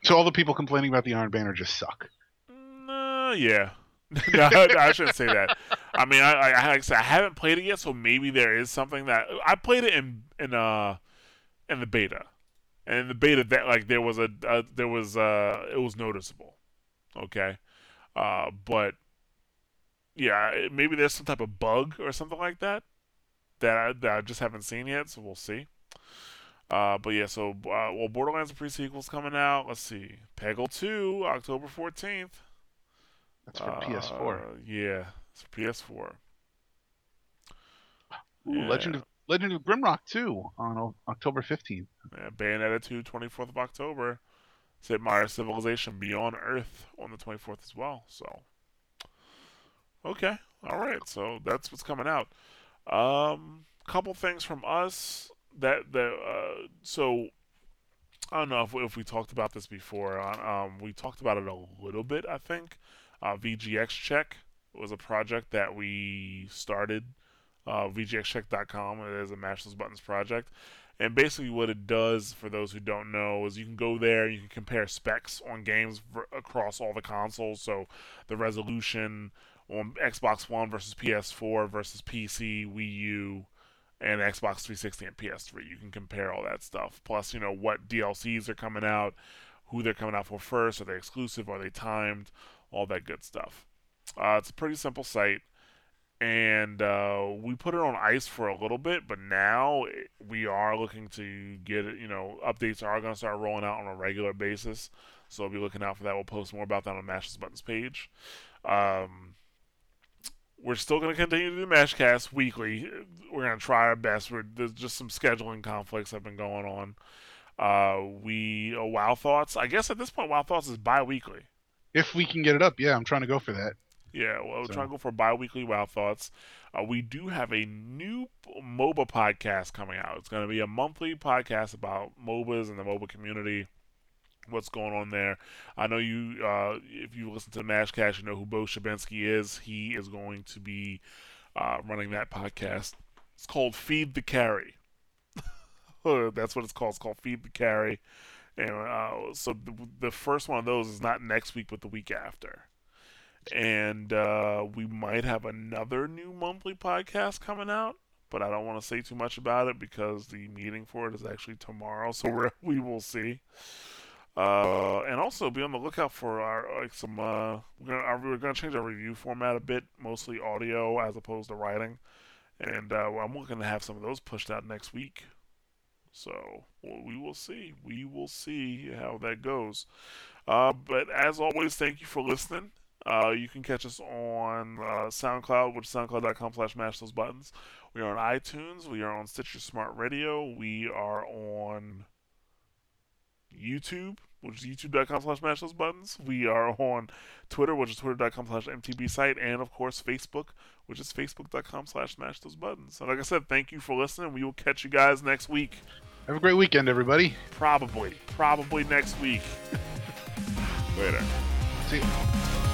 So all the people complaining about the Iron Banner just suck. Uh, yeah. (laughs) no, I shouldn't say that. I mean, I, I, I, I haven't played it yet, so maybe there is something that I played it in in uh in the beta, and in the beta that like there was a uh, there was uh it was noticeable, okay, uh but yeah maybe there's some type of bug or something like that that I, that I just haven't seen yet, so we'll see. Uh, but yeah, so uh, well, Borderlands pre-sequel's coming out. Let's see, Peggle 2, October 14th. That's for uh, PS4. Yeah, it's for PS4. Ooh, yeah. Legend of Legend of Grimrock 2 on October 15th. Yeah, Bayonetta 2, 24th of October. Sid Meier's Civilization Beyond Earth on the 24th as well. So, okay, all right. So that's what's coming out. Um, couple things from us that that uh, so I don't know if we, if we talked about this before. Uh, um, we talked about it a little bit, I think. Uh, VGX Check was a project that we started. Uh, VGXCheck.com. It is a Those Buttons project. And basically, what it does, for those who don't know, is you can go there, you can compare specs on games across all the consoles. So, the resolution on Xbox One versus PS4 versus PC, Wii U, and Xbox 360 and PS3. You can compare all that stuff. Plus, you know what DLCs are coming out, who they're coming out for first, are they exclusive, are they timed, all that good stuff. Uh, it's a pretty simple site, and uh, we put it on ice for a little bit, but now we are looking to get it. You know, updates are going to start rolling out on a regular basis, so we'll be looking out for that. We'll post more about that on Mash Those Buttons page. Um, we're still going to continue to do Mashcast weekly. We're going to try our best. We're, there's just some scheduling conflicts that have been going on. Uh, we uh, Wow Thoughts. I guess at this point, Wow Thoughts is bi-weekly. If we can get it up, yeah, I'm trying to go for that. Yeah, well, we're so. trying to go for bi-weekly Wow Thoughts. Uh, we do have a new MOBA podcast coming out. It's going to be a monthly podcast about MOBAs and the MOBA community what's going on there. I know you, uh, if you listen to Mashcast, you know who Bo Shabinsky is. He is going to be uh, running that podcast. It's called Feed the Carry. (laughs) That's what it's called. It's called Feed the Carry. And uh, so the, the, first one of those is not next week, but the week after. And uh, we might have another new monthly podcast coming out, but I don't want to say too much about it because the meeting for it is actually tomorrow. So (laughs) we we will see. Uh, and also be on the lookout for our like some. Uh, we're gonna we're gonna change our review format a bit, mostly audio as opposed to writing, and uh, I'm looking to have some of those pushed out next week. So well, we will see. We will see how that goes. Uh, but as always, thank you for listening. Uh, you can catch us on uh, SoundCloud, which is soundcloud.com slash mash those buttons. We are on iTunes. We are on Stitcher Smart Radio. We are on YouTube, which is youtube.com slash mash those buttons. We are on Twitter, which is twitter.com slash MTB site, and of course Facebook, which is facebook.com slash mash those buttons. So like I said, thank you for listening. We will catch you guys next week. Have a great weekend, everybody. Probably. Probably next week. (laughs) Later. See you.